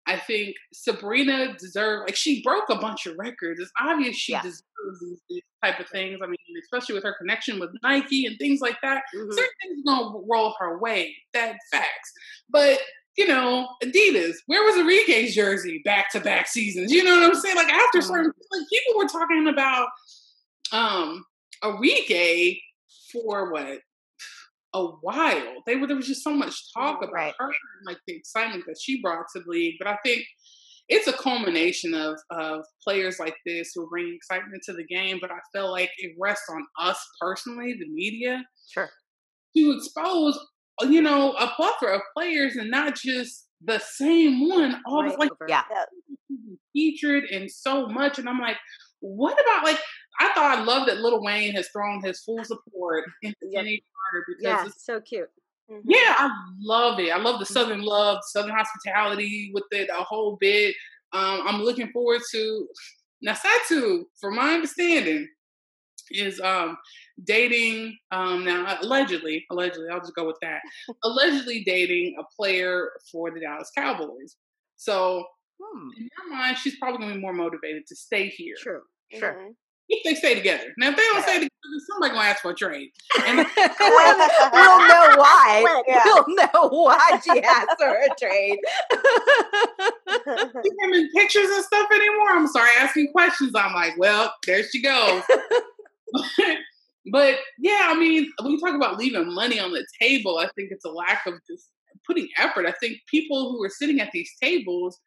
I think Sabrina deserved like she broke a bunch of records. It's obvious she Yeah. deserves these, these type of things. I mean, especially with her connection with Nike and things like that Mhm. certain things gonna roll her way. That's facts. But you know, Adidas, where was Arike's jersey back to back seasons? You know what I'm saying? Like after Mhm. certain like people were talking about um Arike for what a while. They were there was just so much talk about Right. her and like the excitement that she brought to the league. But I think it's a culmination of of players like this who bring excitement to the game. But I feel like it rests on us personally, the media, Sure. to expose, you know, a plethora of players and not just the same one. All Right the like. Yeah. featured in so much, and I'm like, what about like? I thought I love that Lil Wayne has thrown his full support into Yep. Chennedy Carter because Yeah, it's so cute. Mhm. yeah, I love it. I love the Southern love, Southern hospitality with it, a whole bit. Um, I'm looking forward to now. Satou, from my understanding, is um, dating um, now allegedly. Allegedly, I'll just go with that. allegedly dating a player for the Dallas Cowboys. So Hmm. in my mind, she's probably going to be more motivated to stay here True. Sure. Mhm. if they stay together. Now, if they don't stay together, somebody going to ask for a trade. And we'll, we'll know why. Yeah. We'll know why she asked for a trade. you know what I pictures and stuff anymore. I'm sorry asking questions. I'm like, well, there she goes. But yeah, I mean, when you talk about leaving money on the table, I think it's a lack of just putting effort. I think people who are sitting at these tables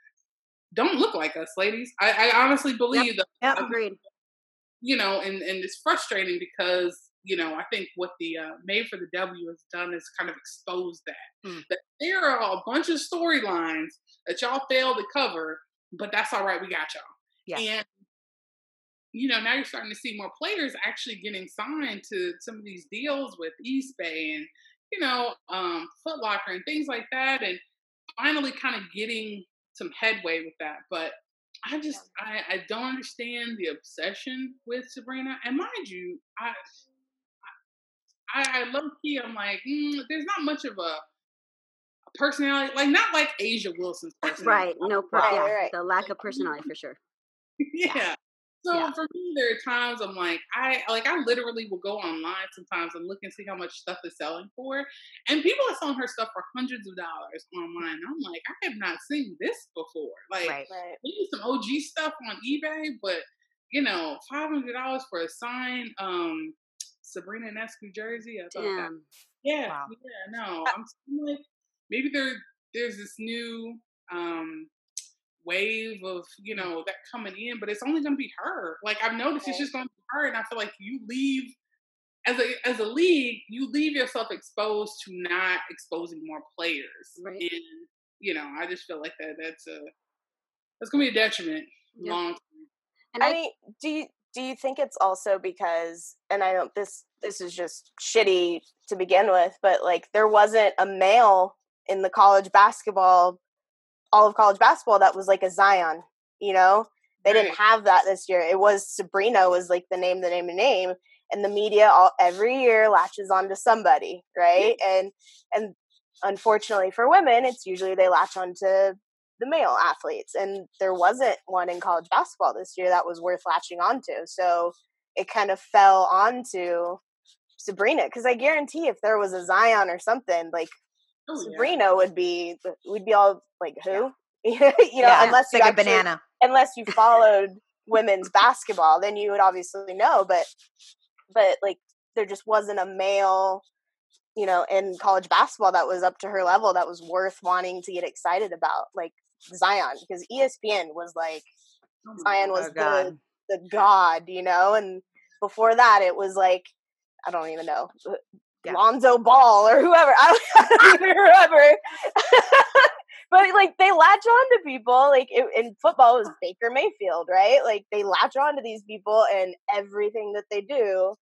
don't look like us, ladies. I, I honestly believe yep. that. Yep, agreed. You know, and and it's frustrating because you know I think what the uh, Made for the W has done is kind of exposed that Mm. that there are a bunch of storylines that y'all failed to cover, but that's all right. We got y'all. Yeah. And you know, now you're starting to see more players actually getting signed to some of these deals with Eastbay and you know, um, Foot Locker and things like that, and finally kind of getting some headway with that. But I just I, I don't understand the obsession with Sabrina. And mind you, I I, I low key I'm like, mm, there's not much of a, personality, like not like A'ja Wilson's personality. Right. No problem. Yeah, right. the lack of personality for sure. yeah. So Yeah. for me, there are times I'm like, I like I literally will go online sometimes and look and see how much stuff is selling for, and people are selling her stuff for hundreds of dollars online. And I'm like, I have not seen this before. Like Right. Right. maybe some OG stuff on eBay, but you know, five hundred dollars for a sign, um Sabrina Ionescu jersey. I thought that Damn. yeah, Wow. yeah, no. I'm I'm like maybe there there's this new um wave of, you know, that coming in, but it's only gonna be her. Like I've noticed it's just gonna be her and I feel like you leave as a as a league, you leave yourself exposed to not exposing more players. Right. And you know, I just feel like that that's a that's gonna be a detriment Yeah. long term. And I I, mean, do you do you think it's also because and I don't this this is just shitty to begin with, but like there wasn't a male in the college basketball all of college basketball that was like a Zion, you know? They didn't have that this year. It was Sabrina was like the name, the name, the name, and the media all every year latches onto somebody, right? And and unfortunately for women, it's usually they latch onto the male athletes, and there wasn't one in college basketball this year that was worth latching onto. So it kind of fell onto Sabrina because I guarantee if there was a Zion or something like Oh, yeah. Sabrina would be we'd be all like who you know yeah, unless you like a actually- banana. unless you followed women's basketball then you would obviously know but but like there just wasn't a male you know in college basketball that was up to her level that was worth wanting to get excited about like Zion because ESPN was like Oh Zion was Oh, the the god you know and before that it was like I don't even know uh, Yeah. Lonzo Ball or whoever I don't, I don't even remember but like they latch on to people like it, in football it was Baker Mayfield right like they latch on to these people and everything that they do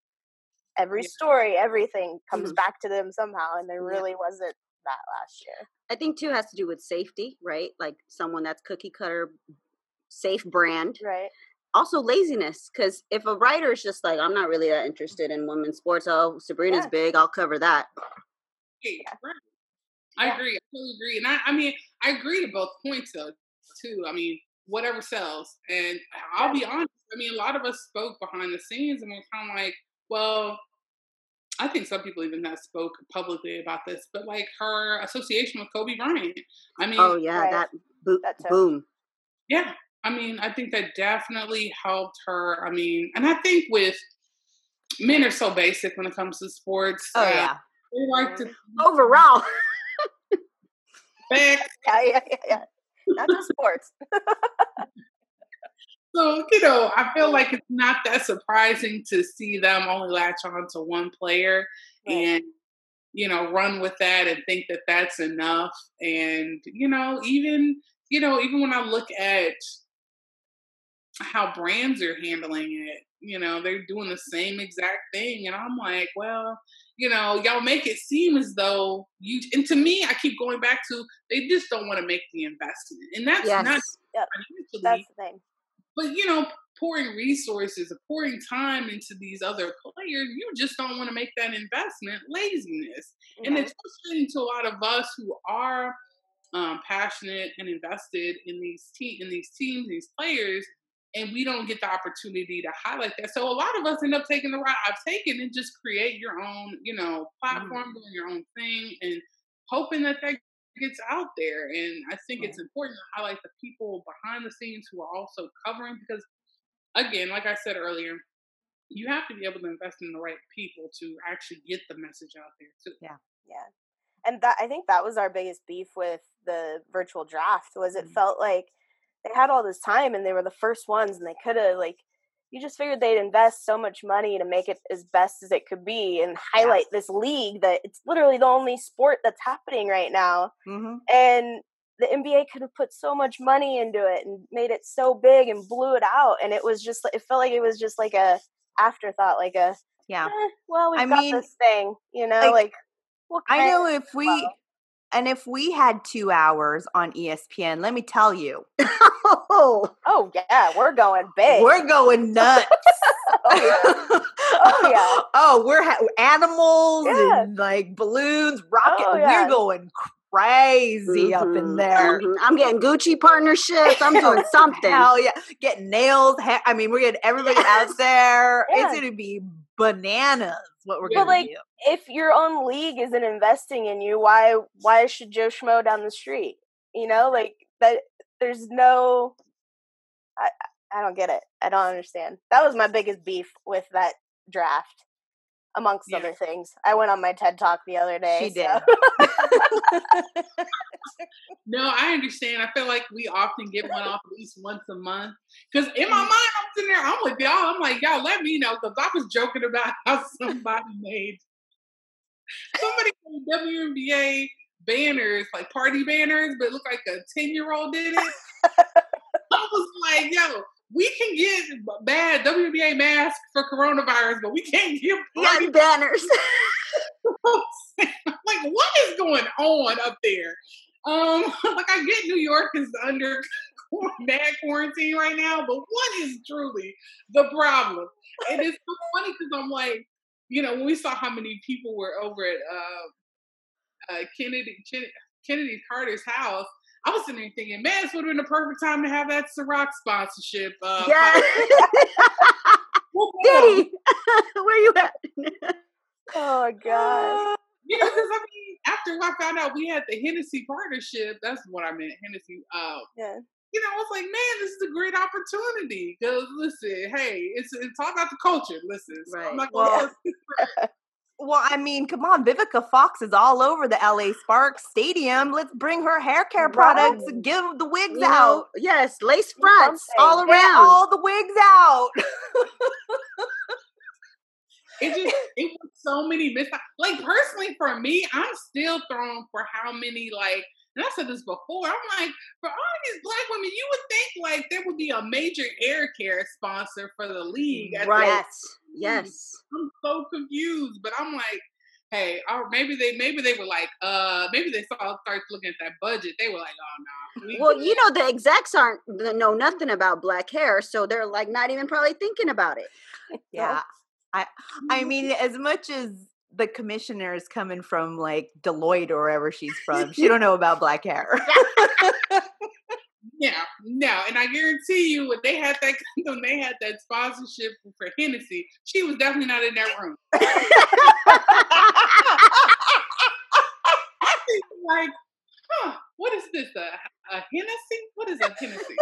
every Yeah. story everything comes Mhm. back to them somehow and there Yeah. really wasn't that last year I think too has to do with safety, right? Like someone that's cookie cutter, safe brand. right Also laziness, because if a writer is just like, I'm not really that interested in women's sports. Oh, Sabrina's Yeah. big. I'll cover that. Right, right. I Yeah. agree. I totally agree. And I, I mean, I agree to both points though, too. I mean, whatever sells. And I'll be honest, I mean, a lot of us spoke behind the scenes and we're kind of like, well, I think some people even have spoke publicly about this, but like her association with Kobe Bryant. I mean, Oh yeah, Right. that bo- That boom. yeah. I mean, I think that definitely helped her. I mean, and I think with men are so basic when it comes to sports. Oh uh, yeah. They like to Overall, back yeah yeah yeah, yeah. not just sports So, you know, I feel like it's not that surprising to see them only latch on to one player Right. and, you know, run with that and think that that's enough. And, you know, even, you know, even when I look at how brands are handling it, you know, they're doing the same exact thing. And I'm like, well, you know, y'all make it seem as though you, and to me, I keep going back to they just don't want to make the investment. And that's yes. not Yep. financially that's the thing but you know, pouring resources, pouring time into these other players, you just don't want to make that investment. Laziness, and it's frustrating to a lot of us who are um, passionate and invested in these te- in these teams, these players, and we don't get the opportunity to highlight that. So a lot of us end up taking the route I've taken and just create your own, you know, platform, doing your own thing, and hoping that that gets out there. And I think it's important to highlight the people behind the scenes who are also covering because, again, like I said earlier, you have to be able to invest in the right people to actually get the message out there too. Yeah. Yeah. And that I think that was our biggest beef with the virtual draft was it Mhm. felt like they had all this time and they were the first ones and they could have like you just figured they'd invest so much money to make it as best as it could be and highlight this league that it's literally the only sport that's happening right now Mm-hmm. and the NBA could have put so much money into it and made it so big and blew it out and it was just it felt like it was just like a afterthought like a Yeah. eh, well we've I got mean, this thing you know like, like, what I know if we well. And if we had two hours on ESPN, let me tell you, Oh, oh yeah we're going big we're going nuts. oh yeah Oh, yeah. oh, we're ha- animals Yeah. and like balloons, rocket. Oh, yeah. We're going crazy up in Mhm, there. mhm. I'm getting Gucci partnerships. I'm doing something. Hell yeah. Getting nails. Ha- I mean, we're getting everybody out there. It's going to be bananas what we're like, do. if your own league isn't investing in you why why should joe schmo down the street? You know like that there's no i i don't get it. I don't understand. That was my biggest beef with that draft amongst Yeah. other things i went on my ted talk the other day She so- did. No, I understand. I feel like we often get one off at least once a month. Because in my mm. mind, I'm sitting there, I'm with y'all. I'm like, y'all, let me know. Because I was joking about how somebody made somebody made WNBA banners, like party banners, but it looked like a 10 year old did it. I was like, yo, we can get bad WNBA masks for coronavirus, but we can't get party Yeah, banners. Like, what is going on up there? Um, like I get New York is under bad quarantine right now, but what is truly the problem? And it's so funny because I'm like, you know, when we saw how many people were over at uh, uh, Chennedy Chennedy Carter's house, I was sitting there thinking, man, this would have been the perfect time to have that Ciroc sponsorship. Uh, yeah. Whoop, whoop. Diddy, where you at? oh god Yeah, because I mean, after I found out we had the Hennessy partnership, that's what I meant, Hennessy. Uh, yeah you know, I was like, man, this is a great opportunity. Because listen, hey, it's it's all about the culture. Listen, so I'm Right. not gonna Well, Well, I mean, come on, Vivica Fox is all over the LA Sparks Stadium. Let's bring her hair care products and give the wigs You out. know, yes, lace fronts something. all Get around. all the wigs out. it just it was so many missed. Like personally, for me, I'm still thrown for how many like. And I said this before. I'm like, for all these black women, you would think like there would be a major air care sponsor for the league. at Right. Yes. Yes. I'm so confused, but I'm like, hey, or maybe they maybe they were like, uh, maybe they saw starts looking at that budget. They were like, oh no. Well, you know, the execs aren't know nothing about black hair, so they're like not even probably thinking about it. Yeah. I I mean, as much as the commissioner is coming from like Deloitte or wherever she's from, she don't know about black hair. no, no, and I guarantee you, when they had that when they had that sponsorship for Hennessy, she was definitely not in that room. like, huh, what is this? A, a Hennessy? What is a Hennessy?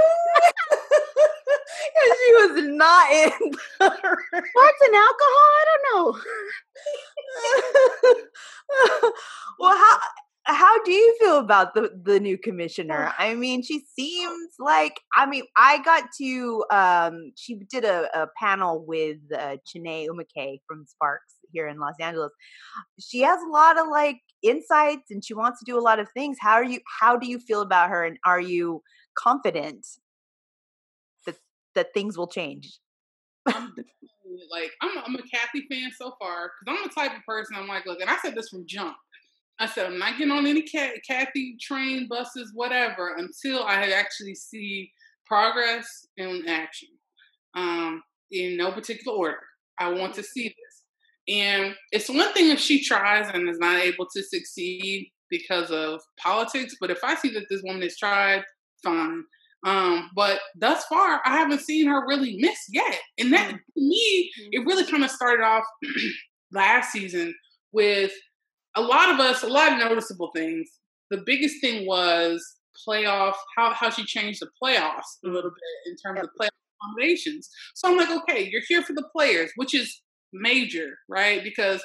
She was not in. the What's an alcohol? I don't know. well, how how do you feel about the the new commissioner? I mean, she seems like I mean, I got to um she did a, a panel with uh, Chiney Ogwumike from Sparks here in Los Angeles. She has a lot of like insights and she wants to do a lot of things. How are you how do you feel about her and are you confident that things will change? I'm like I'm a, I'm a Cathy fan so far because I'm the type of person I'm like, look, and I said this from jump. I said I'm not getting on any Cathy train buses, whatever, until I actually see progress in action. Um, in no particular order, I want to see this. And it's one thing if she tries and is not able to succeed because of politics, but if I see that this woman has tried, fine. Um, but thus far, I haven't seen her really miss yet. And that, to me, it really kind of started off last season with a lot of us, a lot of noticeable things. the biggest thing was playoff how how she changed the playoffs a little bit in terms of playoff accommodations. So I'm like, okay, you're here for the players, which is major, right? Because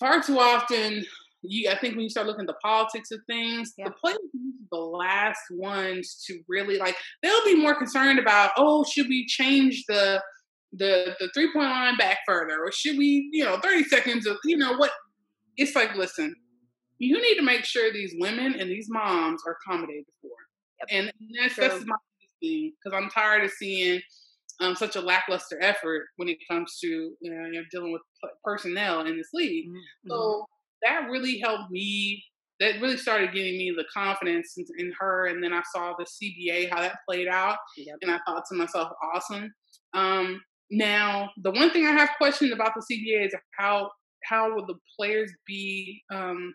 far too often, you I think when you start looking at the politics of things, Yeah. the players are the last ones to really like. They'll be more concerned about, oh, should we change the the the three point line back further, or should we, you know, thirty seconds of, you know, what? It's like, listen, you need to make sure these women and these moms are accommodated for, and that's that's my thing because I'm tired of seeing um, such a lackluster effort when it comes to you know, dealing with personnel in this league. Mm-hmm. So that really helped me. That really started giving me the confidence in, in her. And then I saw the CBA how that played out, Yep. and I thought to myself, awesome. Um, now, the one thing I have questioned about the CBA is how how will the players be? Um,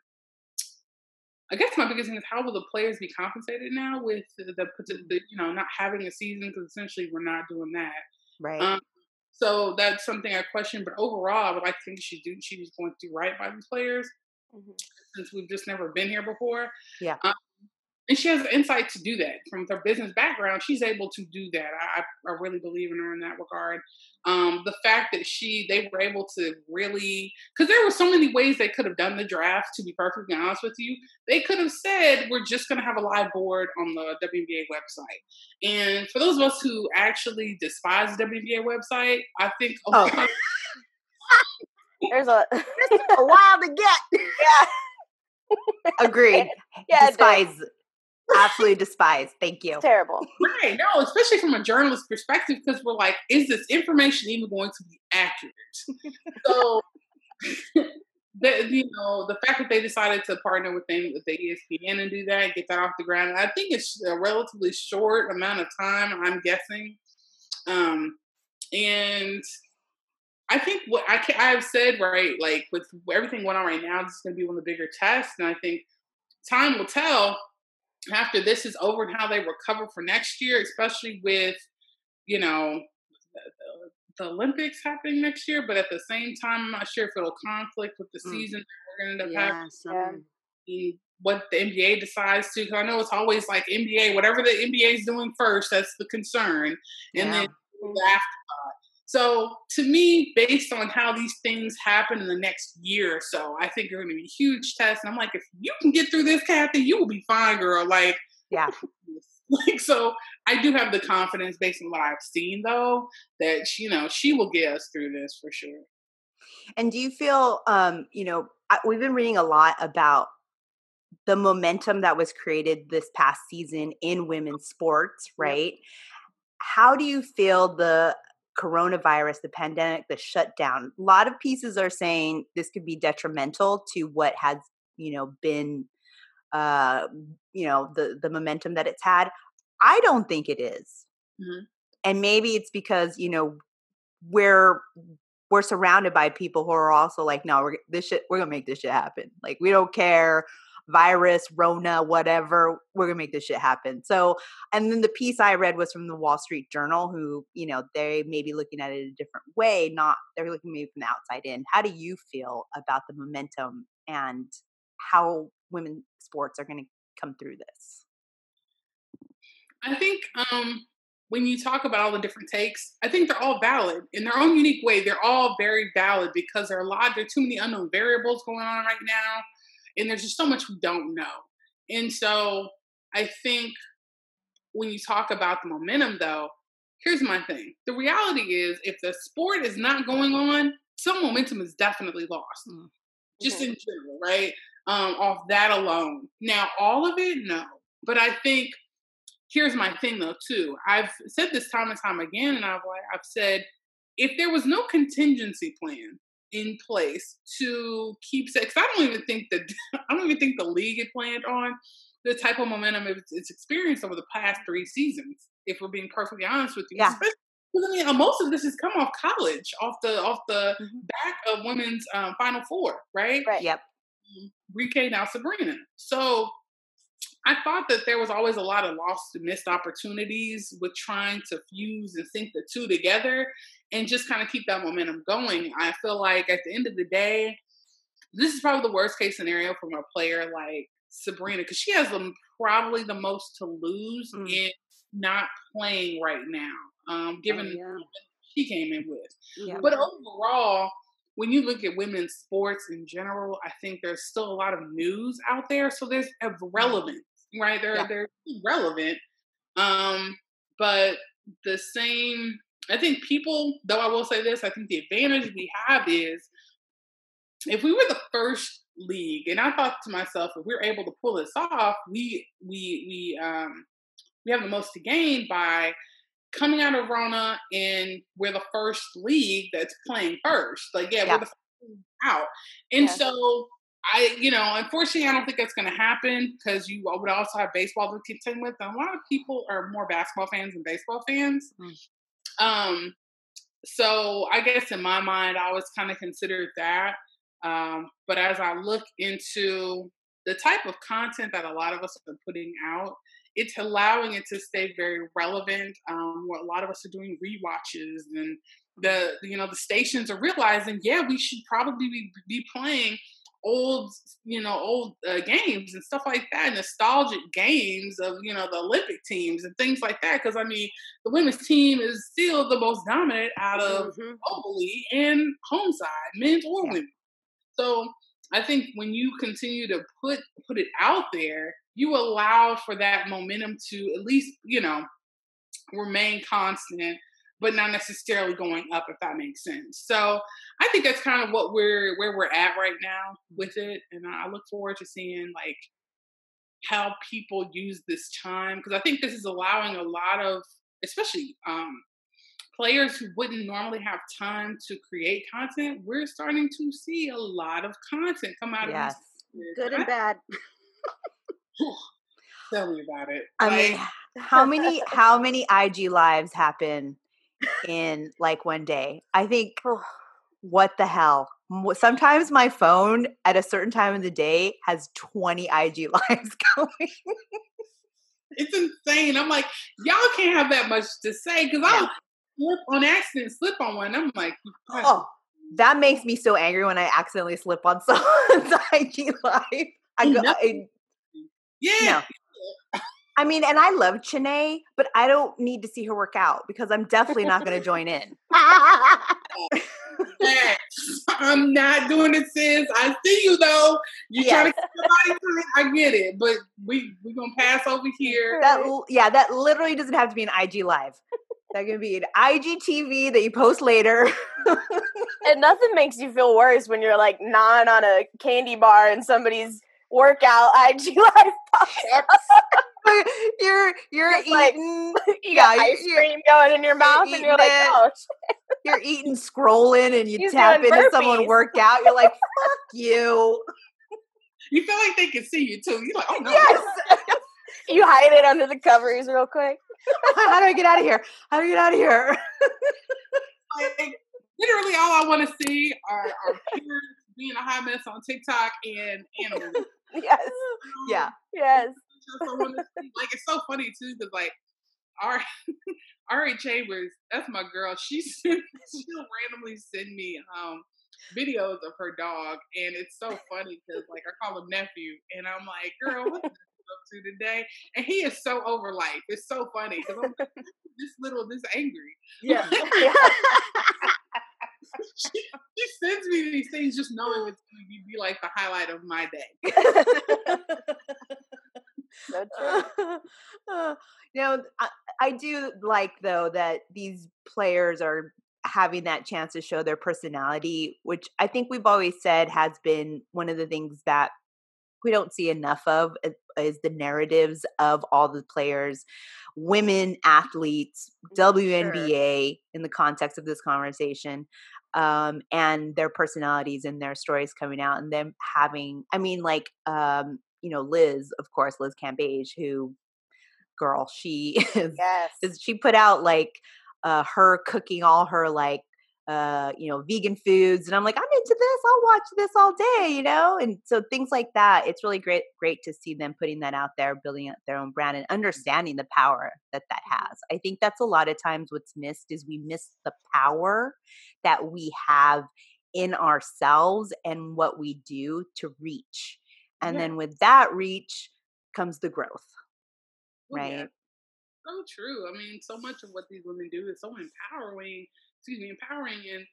I guess my biggest thing is how will the players be compensated now with the, the, the you know not having a season because essentially we're not doing that. Right. Um, so that's something I question. But overall, I would like to think she do she was going to do right by these players Mhm. since we've just never been here before. Yeah. Um, and she has the insight to do that from her business background. She's able to do that. I, I really believe in her in that regard. Um, the fact that she they were able to really because there were so many ways they could have done the draft. To be perfectly honest with you, they could have said we're just going to have a live board on the WNBA website. And for those of us who actually despise the WNBA website, I think Oh. There's a a while to get. Yeah. Agreed. yeah, despise. Absolutely despise. Thank you. terrible. Right. No, especially from a journalist perspective, because we're like, is this information even going to be accurate? so, the, you know, the fact that they decided to partner with them, with the ESPN and do that, get that off the ground, I think it's a relatively short amount of time. I'm guessing, um, and I think what I can, I've said right, like with everything going on right now, this is going to be one of the bigger tests, and I think time will tell after this is over and how they recover for next year, especially with, you know, the, Olympics happening next year. But at the same time, I'm not sure if it'll conflict with the Mm. season that we're going to end up having. Yeah, some, and What the NBA decides to, because I know it's always like NBA, whatever the NBA is doing first, that's the concern, and Yeah. then the afterthought. So to me, based on how these things happen in the next year or so, I think they're going to be huge tests. And I'm like, if you can get through this, Cathy, you will be fine, girl. Like, Yeah. like so. I do have the confidence, based on what I've seen, though, that you know she will get us through this for sure. And do you feel, um, you know, I- we've been reading a lot about the momentum that was created this past season in women's sports, right? How do you feel the coronavirus, the pandemic, the shutdown? A lot of pieces are saying this could be detrimental to what has, you know, been, uh, you know, the the momentum that it's had. I don't think it is. Mhm. and maybe it's because you know we're we're surrounded by people who are also like, no, we're this shit, we're gonna make this shit happen. Like we don't care, virus, Rona, whatever, we're gonna make this shit happen. So, and then the piece I read was from the Wall Street Journal, who you know they may be looking at it a different way. Not they're looking maybe from the outside in. How do you feel about the momentum and how women sports are gonna come through this? I think um, when you talk about all the different takes, I think they're all valid in their own unique way. They're all very valid because there are a lot, there are too many unknown variables going on right now, and there's just so much we don't know. And so I think when you talk about the momentum, though, here's my thing: the reality is, if the sport is not going on, some momentum is definitely lost, Mm. just in general, right? Um, off that alone. Now, all of it, no, but I think here's my thing though too i've said this time and time again and i've like i've said if there was no contingency plan in place to keep sex i don't even think that i don't even think the league had planned on the type of momentum it's, it's experienced over the past three seasons if we're being perfectly honest with you Yeah. Especially- 'cause, I mean, uh, most of this has come off college, off the off the Mhm. back of women's um, Final Four, right? Right. Yep. Rike now Sabrina. So I thought that there was always a lot of lost and missed opportunities with trying to fuse and sync the two together and just kind of keep that momentum going. I feel like at the end of the day, this is probably the worst case scenario from a player like Sabrina because she has the, probably the most to lose Mm. in not playing right now, um, given Oh, yeah. she came in with. Yeah. But overall, when you look at women's sports in general, I think there's still a lot of news out there. So there's relevance, right? They're Yeah. they're relevant. Um, but the same I think people, though I will say this, I think the advantage we have is if we were the first league, and I thought to myself, if we're able to pull this off, we we we um we have the most to gain by coming out of Rona and we're the first league that's playing first. Like, yeah, Yeah. we're the first league out. And Yeah. so I, you know, unfortunately, I don't think that's going to happen because you would also have baseball to contend with. And a lot of people are more basketball fans than baseball fans. Mm. Um, so I guess in my mind, I always kind of considered that. Um, but as I look into the type of content that a lot of us are putting out, it's allowing it to stay very relevant. Um, a lot of us are doing rewatches, and the you know the stations are realizing, yeah, we should probably be, be playing old you know old uh, games and stuff like that, nostalgic games of you know the Olympic teams and things like that. Because I mean, the women's team is still the most dominant out of Mhm. globally and home side, men's or women. So I think when you continue to put put it out there, you allow for that momentum to at least, you know, remain constant, but not necessarily going up if that makes sense. So I think that's kind of what we're where we're at right now with it. And I look forward to seeing like how people use this time because I think this is allowing a lot of especially um players who wouldn't normally have time to create content, we're starting to see a lot of content come out Yes. of these. Good and bad. Tell me about it. I Like, mean, how many how many IG lives happen in like one day? I think what the hell? Sometimes my phone at a certain time of the day has 20 IG lives going. it's insane. I'm like, y'all can't have that much to say because I'll slip on accident, slip on one. I'm like, Oh, that makes me so angry when I accidentally slip on someone's IG live. I go, I, yeah. no. I mean, and I love Chanae, but I don't need to see her work out because I'm definitely not going to join in. I'm not doing it, sis. I see you though. You trying to keep your body tight. I get it, but we we gonna pass over here. That yeah, that literally doesn't have to be an IG live. That can be an IGTV that you post later. And nothing makes you feel worse when you're like gnawing on a candy bar and somebody's workout IG live pops up. you're you're It's like- eating You got Yeah, ice you're- cream going in your mouth, and you're like, it. "Oh, you're eating scrolling and you He's tap into someone burpees. worked out. You're like, fuck you. You feel like they can see you too. You're like, oh no. Yes. you hide it under the covers real quick." How do I get out of here? How do I get out of here? Like, literally, all I want to see are, are parents being a hot mess on TikTok and animals. Yes, Yeah. Um, yes. That's what I wanna see. Like it's so funny too, because like our Ari Chambers, that's my girl. She she'll randomly send me um videos of her dog, and it's so funny because like I call him nephew, and I'm like, girl, what is this up to today? And he is so over life. It's so funny because I'm like, this little, this angry. Yeah. She, she sends me these things just knowing it's going to be like the highlight of my day. So true. You know, I, I do like though that these players are having that chance to show their personality, which I think we've always said has been one of the things that we don't see enough of is- is the narratives of all the players, women athletes, WNBA in the context of this conversation, um, and their personalities and their stories coming out, and them having, I mean, like, um, you know, Liz, of course, Liz Cambage, who, girl, she is Yes. is she put out like uh her cooking all her like uh you know vegan foods and i'm like i'm into this. I'll watch this all day you know? And so things like that it's really great great to see them putting that out there building up their own brand and understanding the power that that has. I think that's a lot of times what's missed is we miss the power that we have in ourselves and what we do to reach And Yeah. then with that reach comes the growth, Oh, yeah. right? so true. I mean, so much of what these women do is so empowering. Excuse me, empowering, and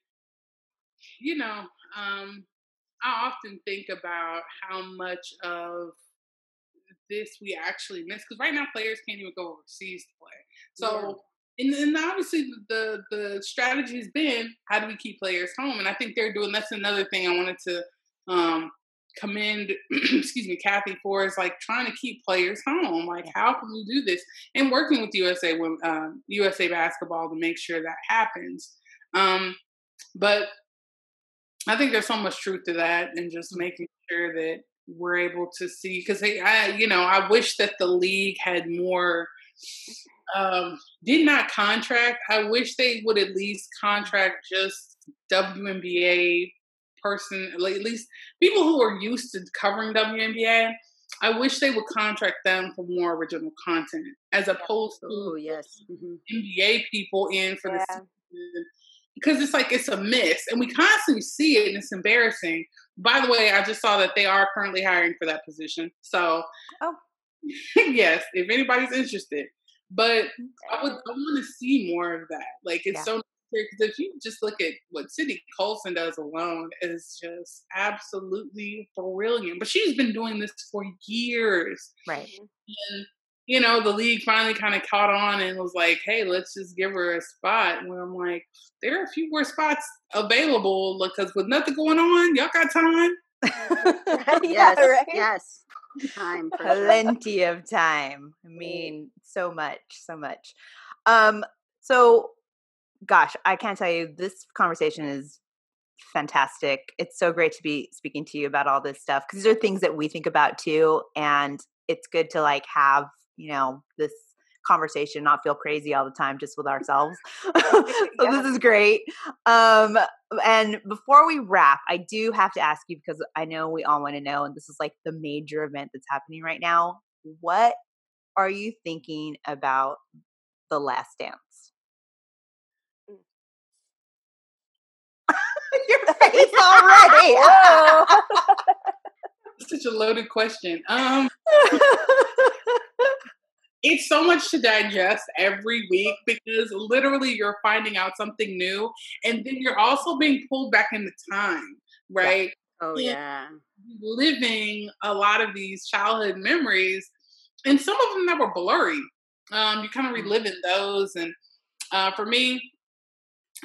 you know, um, I often think about how much of this we actually miss because right now players can't even go overseas to play. So, and, and obviously the the strategy has been how do we keep players home, and I think they're doing. That's another thing I wanted to um, commend, excuse me, Cathy for is like trying to keep players home. Like, how can we do this? And working with USA um, USA Basketball to make sure that happens. Um, but I think there's so much truth to that, and just making sure that we're able to see because I, you know, I wish that the league had more. Um, did not contract. I wish they would at least contract just WNBA person, at least people who are used to covering WNBA. I wish they would contract them for more original content as opposed to yes. hmm NBA people in for the season. Because it's like it's a miss, and we constantly see it, and it's embarrassing. By the way, I just saw that they are currently hiring for that position. So, Oh. yes, if anybody's interested, but I would I want to see more of that. Like it's Yeah. so because if you just look at what Sydney Colson does alone is just absolutely brilliant. But she's been doing this for years, Right. Mm-hmm. and you know the league finally kind of caught on and was like, "Hey, let's just give her a spot." Where I'm like, there are a few more spots available because with nothing going on, y'all got time. Mm-hmm. yeah, Yes. right. Yes. Time. For sure. Plenty of time. I mm. mean, so much, so much. Um, so gosh, I can't tell you this conversation is fantastic. It's so great to be speaking to you about all this stuff because these are things that we think about too. And it's good to like have, you know, this conversation, not feel crazy all the time just with ourselves. so Yeah. this is great. Um, and before we wrap, I do have to ask you because I know we all want to know, and this is like the major event that's happening right now. What are you thinking about the last dance? Face already. Whoa. Such a loaded question. Um, it's so much to digest every week because literally you're finding out something new and then you're also being pulled back into time right Oh Yeah. yeah. living a lot of these childhood memories and some of them that were blurry um, you kind of reliving those and uh, for me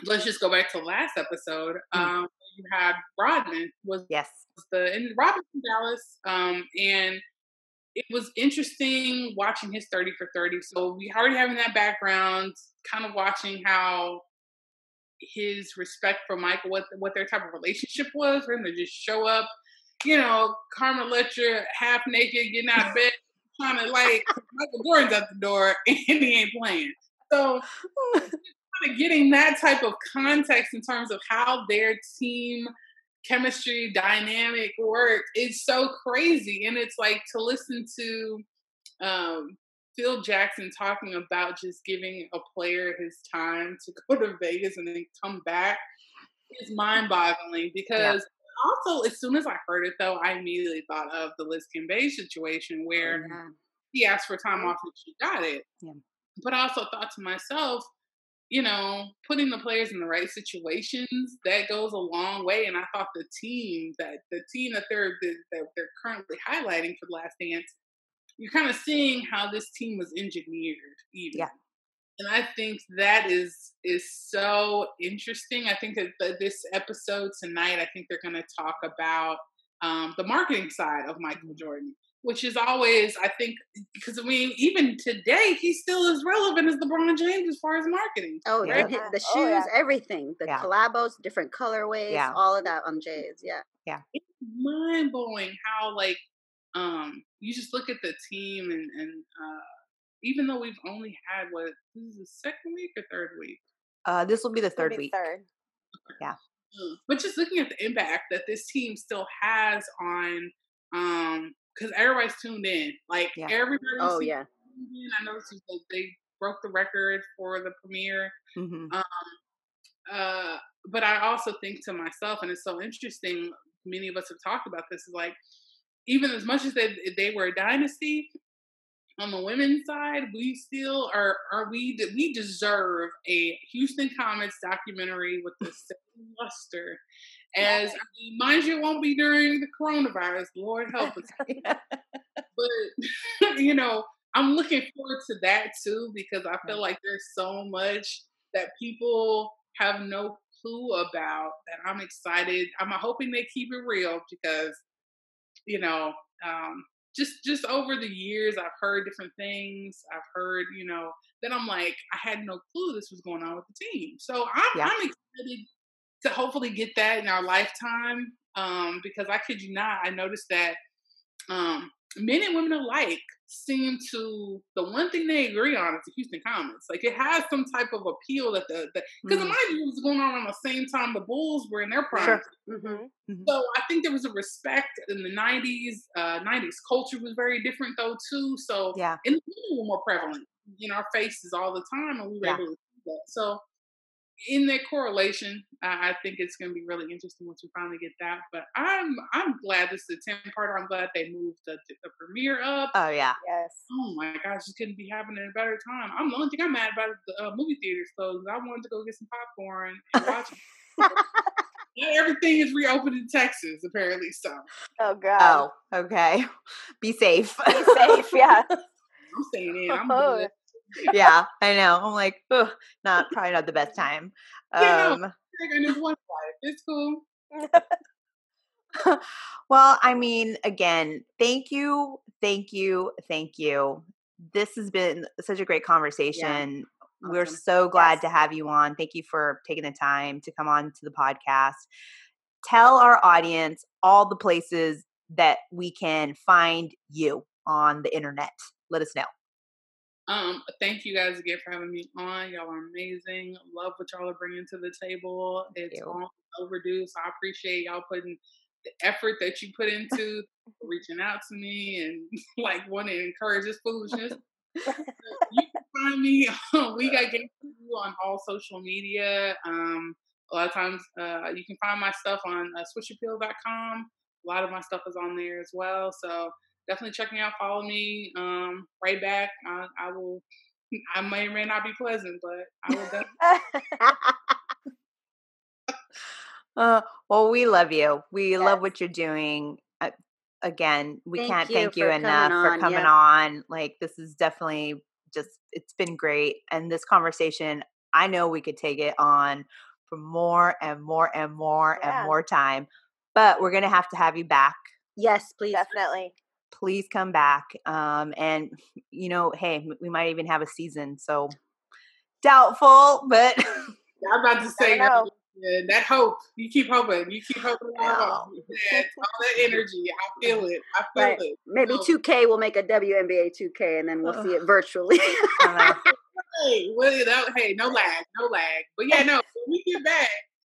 let's just go back to last episode Mm. um, you had rodman was yes. the in Robin from Dallas, um, and it was interesting watching his thirty for thirty. So we already having that background, kind of watching how his respect for Michael, what what their type of relationship was for him to just show up, you know, Carmen Electra half naked, getting out of bed, trying to like Michael Jordan's at the door and he ain't playing. So kind of getting that type of context in terms of how their team chemistry dynamic work is so crazy and it's like to listen to um Phil Jackson talking about just giving a player his time to go to Vegas and then come back is mind boggling because also as soon as I heard it though, I immediately thought of the Liz Bay situation where Yeah. he asked for time off and she got it. Yeah. But I also thought to myself, you know, putting the players in the right situations that goes a long way. And I thought the team that the team that they're that they're currently highlighting for the Last Dance, you're kind of seeing how this team was engineered, even. Yeah. And I think that is is so interesting. I think that the, this episode tonight, I think they're going to talk about um, the marketing side of Michael Jordan, which is always, I think, because I mean, even today, he's still as relevant as LeBron James as far as marketing. Oh, Yeah. the, the shoes, Oh, yeah. everything, the Yeah. collabos, different colorways, Yeah. all of that on Jay's. Yeah. Yeah. It's mind blowing how like um you just look at the team and and uh even though we've only had what this is the second week or third week Uh, this will be the third be week. Third. Mm. But just looking at the impact that this team still has on, um, because everybody's tuned in. Like Yeah. everybody. Oh yeah. tuned in. I noticed that they broke the record for the premiere. hmm Uh, but I also think to myself, and it's so interesting. Many of us have talked about this. Is like even as much as they they were a dynasty, on the women's side, we still are are we we deserve a Houston Comets documentary with the same luster as I mean, mind you, it won't be during the coronavirus. Lord help us. but you know, I'm looking forward to that too because I feel like there's so much that people have no clue about that I'm excited. I'm hoping they keep it real because you know um, just just over the years i've heard different things i've heard you know then i'm like i had no clue this was going on with the team so i'm, yeah. I'm excited to hopefully get that in our lifetime um, because i kid you not i noticed that um, men and women alike seem to the one thing they agree on is the Houston Comets. Like it has some type of appeal that the because mm. mind you, it was going on around the same time the Bulls were in their prime. Sure. Mm-hmm. Mm-hmm. So I think there was a respect in the '90s. Uh, '90s culture was very different though too. So yeah, and the people were more prevalent in our faces all the time, and we were yeah. able to see that. So in that correlation, I, I think it's going to be really interesting once we finally get that. But I'm I'm glad this is a ten part. I'm glad they moved the, the premiere up. Oh yeah, yes. Oh my gosh, it couldn't be happening at a better time. I'm the only thing I'm mad about is the uh, movie theaters closed. I wanted to go get some popcorn and watch. Everything is reopened in Texas, apparently. So. Oh God. Oh, okay. Be safe. Be safe. Yeah. I'm staying in. I'm oh. good yeah, I know. I'm like, oh, not probably not the best time. Yeah, no, um, one It's cool. well, I mean, again, thank you, thank you, thank you. This has been such a great conversation. Yeah. Awesome. We're so glad yes. to have you on. Thank you for taking the time to come on to the podcast. Tell our audience all the places that we can find you on the internet. Let us know. Um, thank you guys again for having me on. Y'all are amazing. Love what y'all are bringing to the table. Thank it's long overdue, so I appreciate y'all putting the effort that you put into reaching out to me and like wanting to encourage this foolishness. you can find me. we got games on all social media. Um, a lot of times, uh, you can find my stuff on uh, swishappeal.com. A lot of my stuff is on there as well. So definitely check me out. Follow me. Um, right back. I, I will. I may or may not be pleasant, but I will definitely. uh, well, we love you. We yes. love what you're doing. Uh, again, we thank can't you thank you enough for coming yeah. on. Like this is definitely just it's been great, and this conversation. I know we could take it on for more and more and more yeah. and more time, but we're gonna have to have you back. Yes, please. Definitely please come back. Um, and you know, hey, we might even have a season. So doubtful, but I'm about to say that, that hope. You keep hoping. You keep hoping. All, all that energy. I feel it. I feel right. it. Maybe 2K will make a WNBA 2K, and then we'll see it virtually. hey, well, hey, no lag, no lag. But yeah, no, when we get back,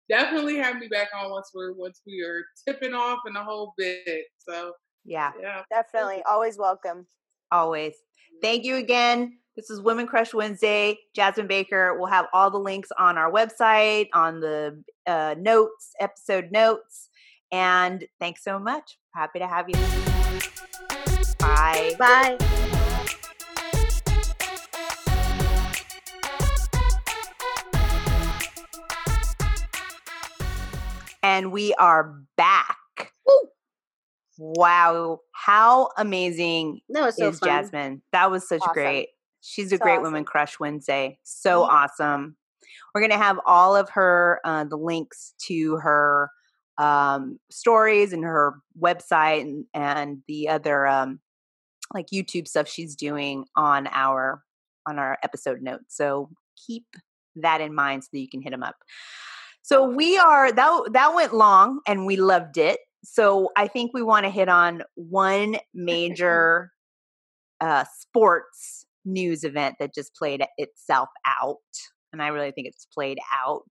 definitely have me back on once we're once we are tipping off in the whole bit. So yeah. Yeah. Definitely. Always welcome. Always. Thank you again. This is Women Crush Wednesday. Jasmine Baker. We'll have all the links on our website, on the uh, notes, episode notes. And thanks so much. Happy to have you. Bye. Bye. And we are back. Wow, how amazing that was so is fun. Jasmine? That was such awesome. great. She's a so great awesome. woman crush Wednesday. So mm-hmm. awesome. We're gonna have all of her uh, the links to her um, stories and her website and, and the other um, like YouTube stuff she's doing on our on our episode notes. So keep that in mind so that you can hit them up. So we are that that went long and we loved it so I think we want to hit on one major uh, sports news event that just played itself out, and I really think it's played out.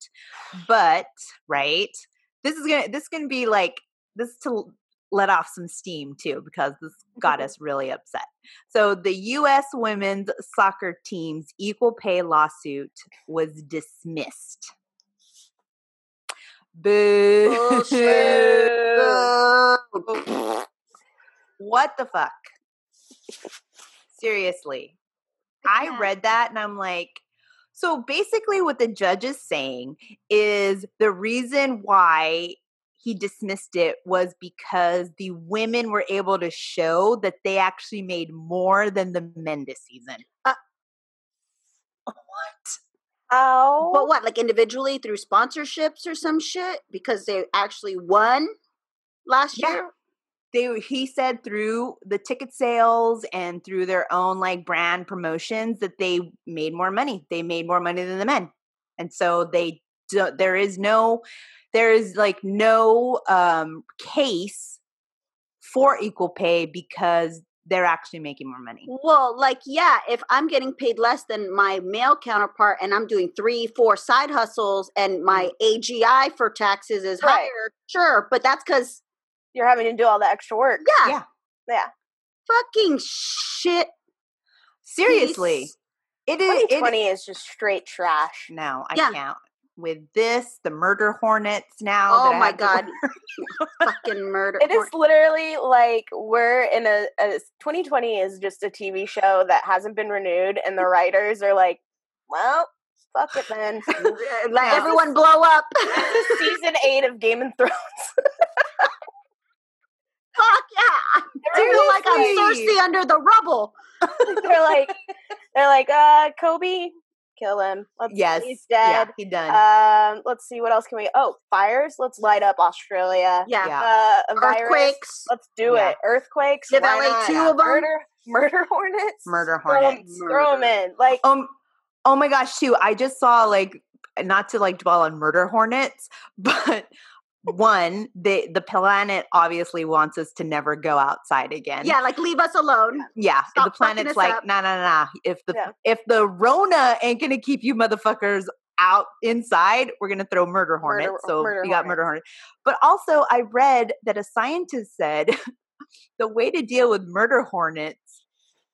But right, this is gonna this is gonna be like this to let off some steam too because this got us really upset. So the US women's soccer team's equal pay lawsuit was dismissed. Boo. What the fuck? Seriously. I read that and I'm like, so basically, what the judge is saying is the reason why he dismissed it was because the women were able to show that they actually made more than the men this season. Uh what? How? But what, like individually through sponsorships or some shit? Because they actually won last Yeah. year? they he said through the ticket sales and through their own like brand promotions that they made more money they made more money than the men and so they there is no there is like no um case for equal pay because they're actually making more money Well, like, yeah, if I'm getting paid less than my male counterpart and I'm doing three, four side hustles and my mm. AGI for taxes is Right. higher, sure. But that's because, You're having to do all the extra work. yeah, Yeah. Yeah. fucking shit. seriously Peace. it is it, 2020 is just straight trash. no i Yeah. can't with this the murder hornets now Oh my God. fucking murder. It is literally like we're in a, a 2020 is just a TV show that hasn't been renewed, and the writers are like, "Well, fuck it, then." Let everyone blow up. this is season eight of Game of Thrones. Fuck yeah. I feel like I'm. Cersei under the rubble. they're like, they're like, uh, Kobe, kill him. Let's, yes he's yeah dead. he done Um, let's see what else can we? Oh, fires. Let's light up Australia. Yeah. Yeah. Uh, a virus. Earthquakes. Let's do Yeah. it. Earthquakes. Give LA two Yeah. of 'em. Murder, murder hornets. murder hornets Throw them in. Like, Um. Oh my gosh, too. I just saw like not to like dwell on murder hornets, but one, the the planet obviously wants us to never go outside again. Yeah, like leave us alone. Yeah. Stop the planet's like, up. nah, nah, nah. If the Yeah. if the Rona ain't gonna keep you motherfuckers out inside, we're gonna throw murder hornets. Uh, so murder we got murder hornets. hornets. But also, I read that a scientist said the way to deal with murder hornets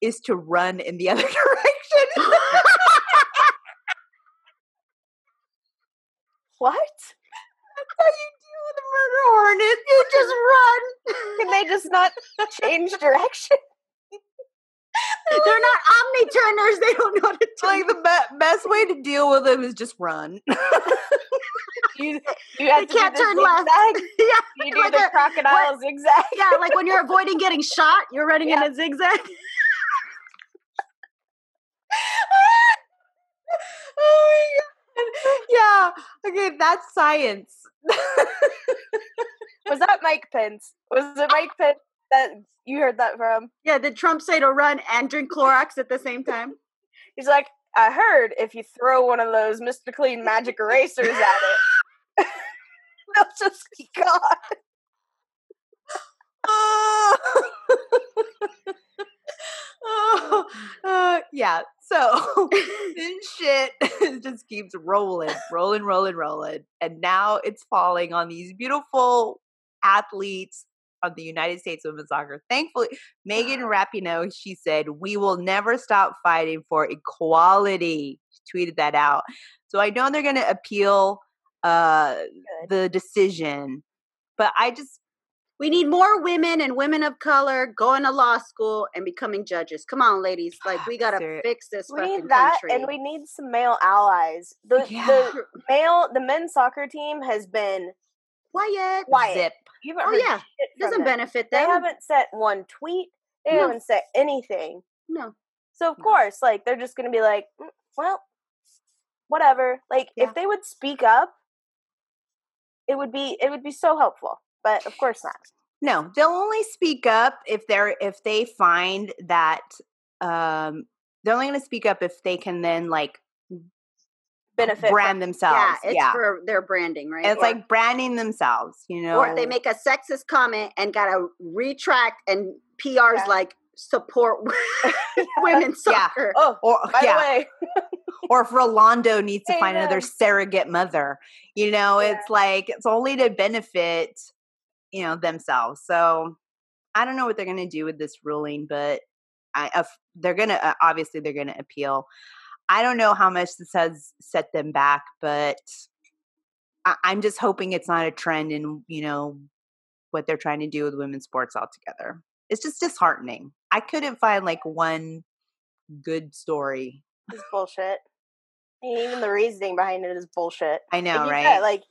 is to run in the other direction. what? That's how you with a murder hornet. You just run. Can they just not change direction? They're not omni turners. They don't know how to do like the be- best way to deal with them is just run. You you have to can't the turn left. yeah, You do Like the a- crocodile zigzag. yeah, like when you're avoiding getting shot, you're running Yeah. in a zigzag. oh my god. Yeah. Okay, that's science. Was that Mike Pence? Was it Mike Pence that you heard that from? Yeah, did Trump say to run and drink Clorox at the same time? He's like, I heard if you throw one of those Mr. Clean magic erasers at it, they'll just be gone. oh. Oh, uh, yeah. So this shit just keeps rolling, rolling, rolling, rolling. And now it's falling on these beautiful athletes of the United States women's soccer. Thankfully, Megan Rapinoe, she said, We will never stop fighting for equality. She tweeted that out. So I know they're going to appeal uh, the decision, but I just, We need more women and women of color going to law school and becoming judges. Come on, ladies. Like, we got to Seri- fix this We need that, country. and we need some male allies. The Yeah. the male the men's soccer team has been Quiet. quiet. zip. You haven't Oh, yeah. shit from Doesn't benefit them. They haven't sent one tweet. They No. haven't said anything. No. So of No. course, like they're just gonna be like, "Mm, well, whatever. Like Yeah. if they would speak up, it would be it would be so helpful. But of course not. No, they'll only speak up if they're if they find that um they're only going to speak up if they can then like Benefit brand from, themselves. Yeah, it's yeah. for their branding, right? it's Or- like branding themselves, you know. or they make a sexist comment and gotta retract and PR's Yeah. like support women's Yeah. soccer. Oh, or by yeah, the way, or if Rolando needs to find another surrogate mother, you know, Yeah. it's like it's only to benefit, you know, themselves. So I don't know what they're going to do with this ruling, but I if they're going to uh, obviously they're going to appeal. I don't know how much this has set them back, but I, I'm just hoping it's not a trend in you know what they're trying to do with women's sports altogether. it's just disheartening. I couldn't find like one good story. It's bullshit. And even the reasoning behind it is bullshit. I know, Like, right? like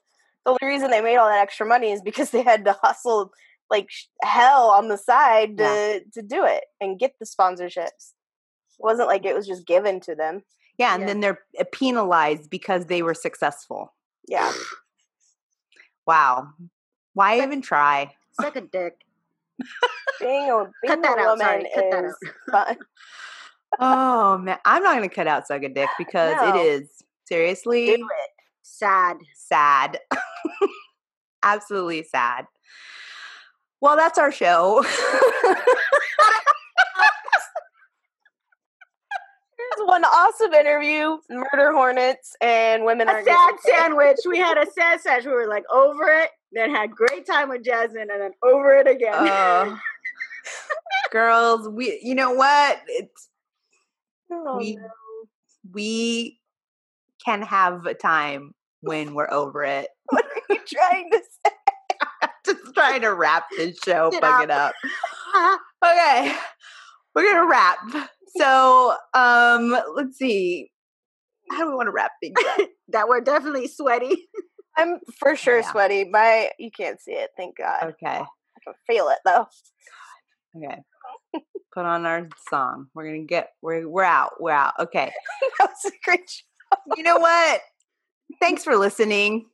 the only reason they made all that extra money is because they had to hustle like hell on the side to Yeah. to do it and get the sponsorships. It wasn't like it was just given to them. yeah, and Yeah. then they're uh, penalized because they were successful. Yeah. Wow. Why even try? Suck a dick. Being a being that a out, woman sorry, cut that fun. Oh man, I'm not going to cut out suck a dick because No. it is seriously Do it. Sad. sad. Absolutely sad. Well, that's our show. Here's one awesome interview: murder hornets and women A are sad sandwich. We had a sad sandwich. We were like over it, then had great time with Jasmine, and then over it again. Uh, girls, we you know what? It's Oh, we no. we can have a time when we're over it. What are you trying to say? Just trying to wrap this show, Get it up. up. Okay. We're gonna wrap. So um let's see. How do we want to wrap things up? that we're definitely sweaty. I'm for sure Yeah. sweaty. My you can't see it, thank God. Okay. I can feel it though. Okay. Put on our song. We're gonna get we're we're out. We're out. Okay. that was a great show. You know what? Thanks for listening.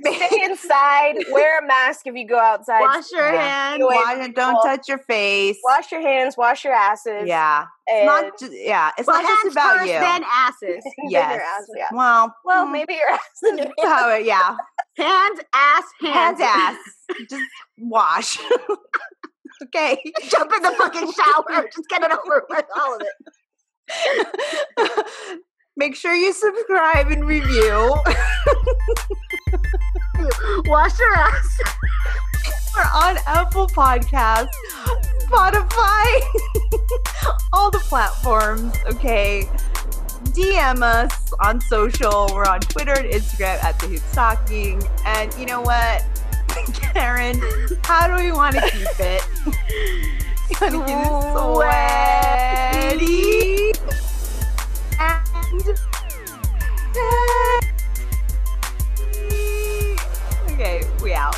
Stay inside. Wear a mask if you go outside. Wash your Yeah. hands. Wash, don't touch your face. Wash your hands. Wash your asses. yeah. It's not just yeah, it's Well, not just hands about first, you. then asses. then yes. your ass, yeah. Well, Well, mm, maybe your ass. and your how it- yeah. Hands, ass, hands. Hands ass. Just wash. okay. Jump in the fucking shower. Just get it over with, all of it. Make sure you subscribe and review. Wash your ass. We're on Apple Podcasts, Spotify, all the platforms. Okay. DM us on social. We're on Twitter and Instagram at the Hoops Talking. And you know what, Karen? How do we want to keep it? You want to keep sweaty Okay, we out.